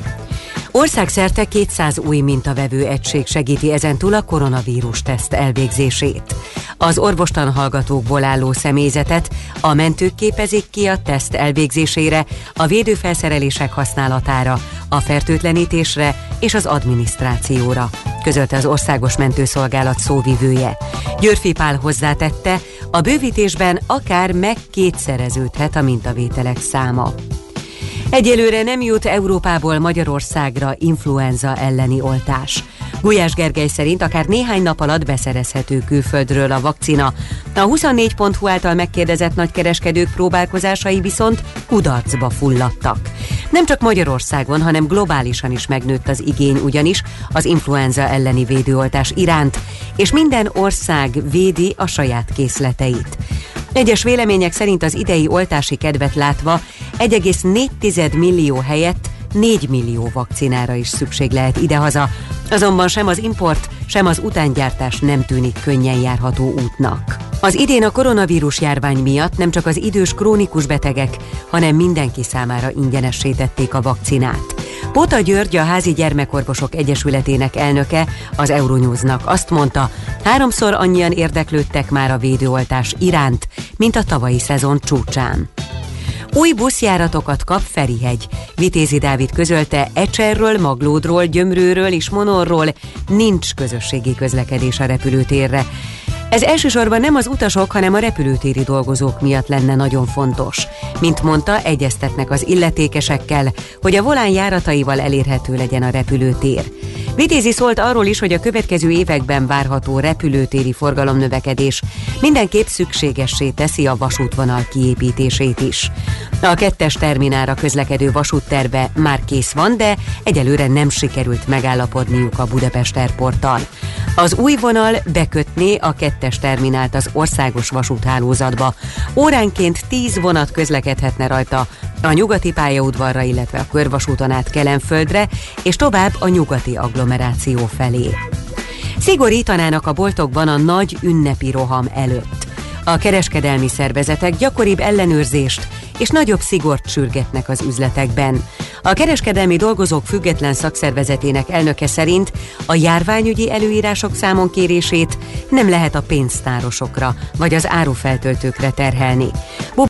Országszerte 200 új mintavevő egység segíti ezentúl a koronavírus teszt elvégzését. Az orvostan hallgatókból álló személyzetet a mentők képezik ki a teszt elvégzésére, a védőfelszerelések használatára, a fertőtlenítésre és az adminisztrációra, közölte az Országos Mentőszolgálat szóvivője. Györfi Pál hozzátette, a bővítésben akár megkétszereződhet a mintavételek száma. Egyelőre nem jut Európából Magyarországra influenza elleni oltás. Gulyás Gergely szerint akár néhány nap alatt beszerezhető külföldről a vakcina. A 24.hu által megkérdezett nagykereskedők próbálkozásai viszont kudarcba fulladtak. Nem csak Magyarországon, hanem globálisan is megnőtt az igény ugyanis az influenza elleni védőoltás iránt, és minden ország védi a saját készleteit. Egyes vélemények szerint az idei oltási kedvet látva 1,4 millió helyett 4 millió vakcinára is szükség lehet idehaza, azonban sem az import, sem az utángyártás nem tűnik könnyen járható útnak. Az idén a koronavírus járvány miatt nem csak az idős krónikus betegek, hanem mindenki számára ingyenessé tették a vakcinát. Pota György, a Házi Gyermekorvosok Egyesületének elnöke az Euronewsnak azt mondta, háromszor annyian érdeklődtek már a védőoltás iránt, mint a tavalyi szezon csúcsán. Új buszjáratokat kap Ferihegy. Vitézi Dávid közölte, Ecserről, Maglódról, Gyömrőről és Monorról nincs közösségi közlekedés a repülőtérre. Ez elsősorban nem az utasok, hanem a repülőtéri dolgozók miatt lenne nagyon fontos. Mint mondta, egyeztetnek az illetékesekkel, hogy a volán járataival elérhető legyen a repülőtér. Vitézi szólt arról is, hogy a következő években várható repülőtéri forgalomnövekedés mindenképp szükségessé teszi a vasútvonal kiépítését is. A kettes terminára közlekedő vasútterve már kész van, de egyelőre nem sikerült megállapodniuk a Budapest Airporttal. Az új vonal bekötné a kettes terminált az országos vasúthálózatba. Óránként 10 vonat közlekedhetne rajta a nyugati pályaudvarra, illetve a körvasúton át Kelenföldre, és tovább a nyugati agglomeráció felé. Szigorítanának a boltokban a nagy ünnepi roham előtt. A kereskedelmi szervezetek gyakoribb ellenőrzést és nagyobb szigort sürgetnek az üzletekben. A kereskedelmi dolgozók független szakszervezetének elnöke szerint a járványügyi előírások számon kérését nem lehet a pénztárosokra vagy az árufeltöltőkre terhelni.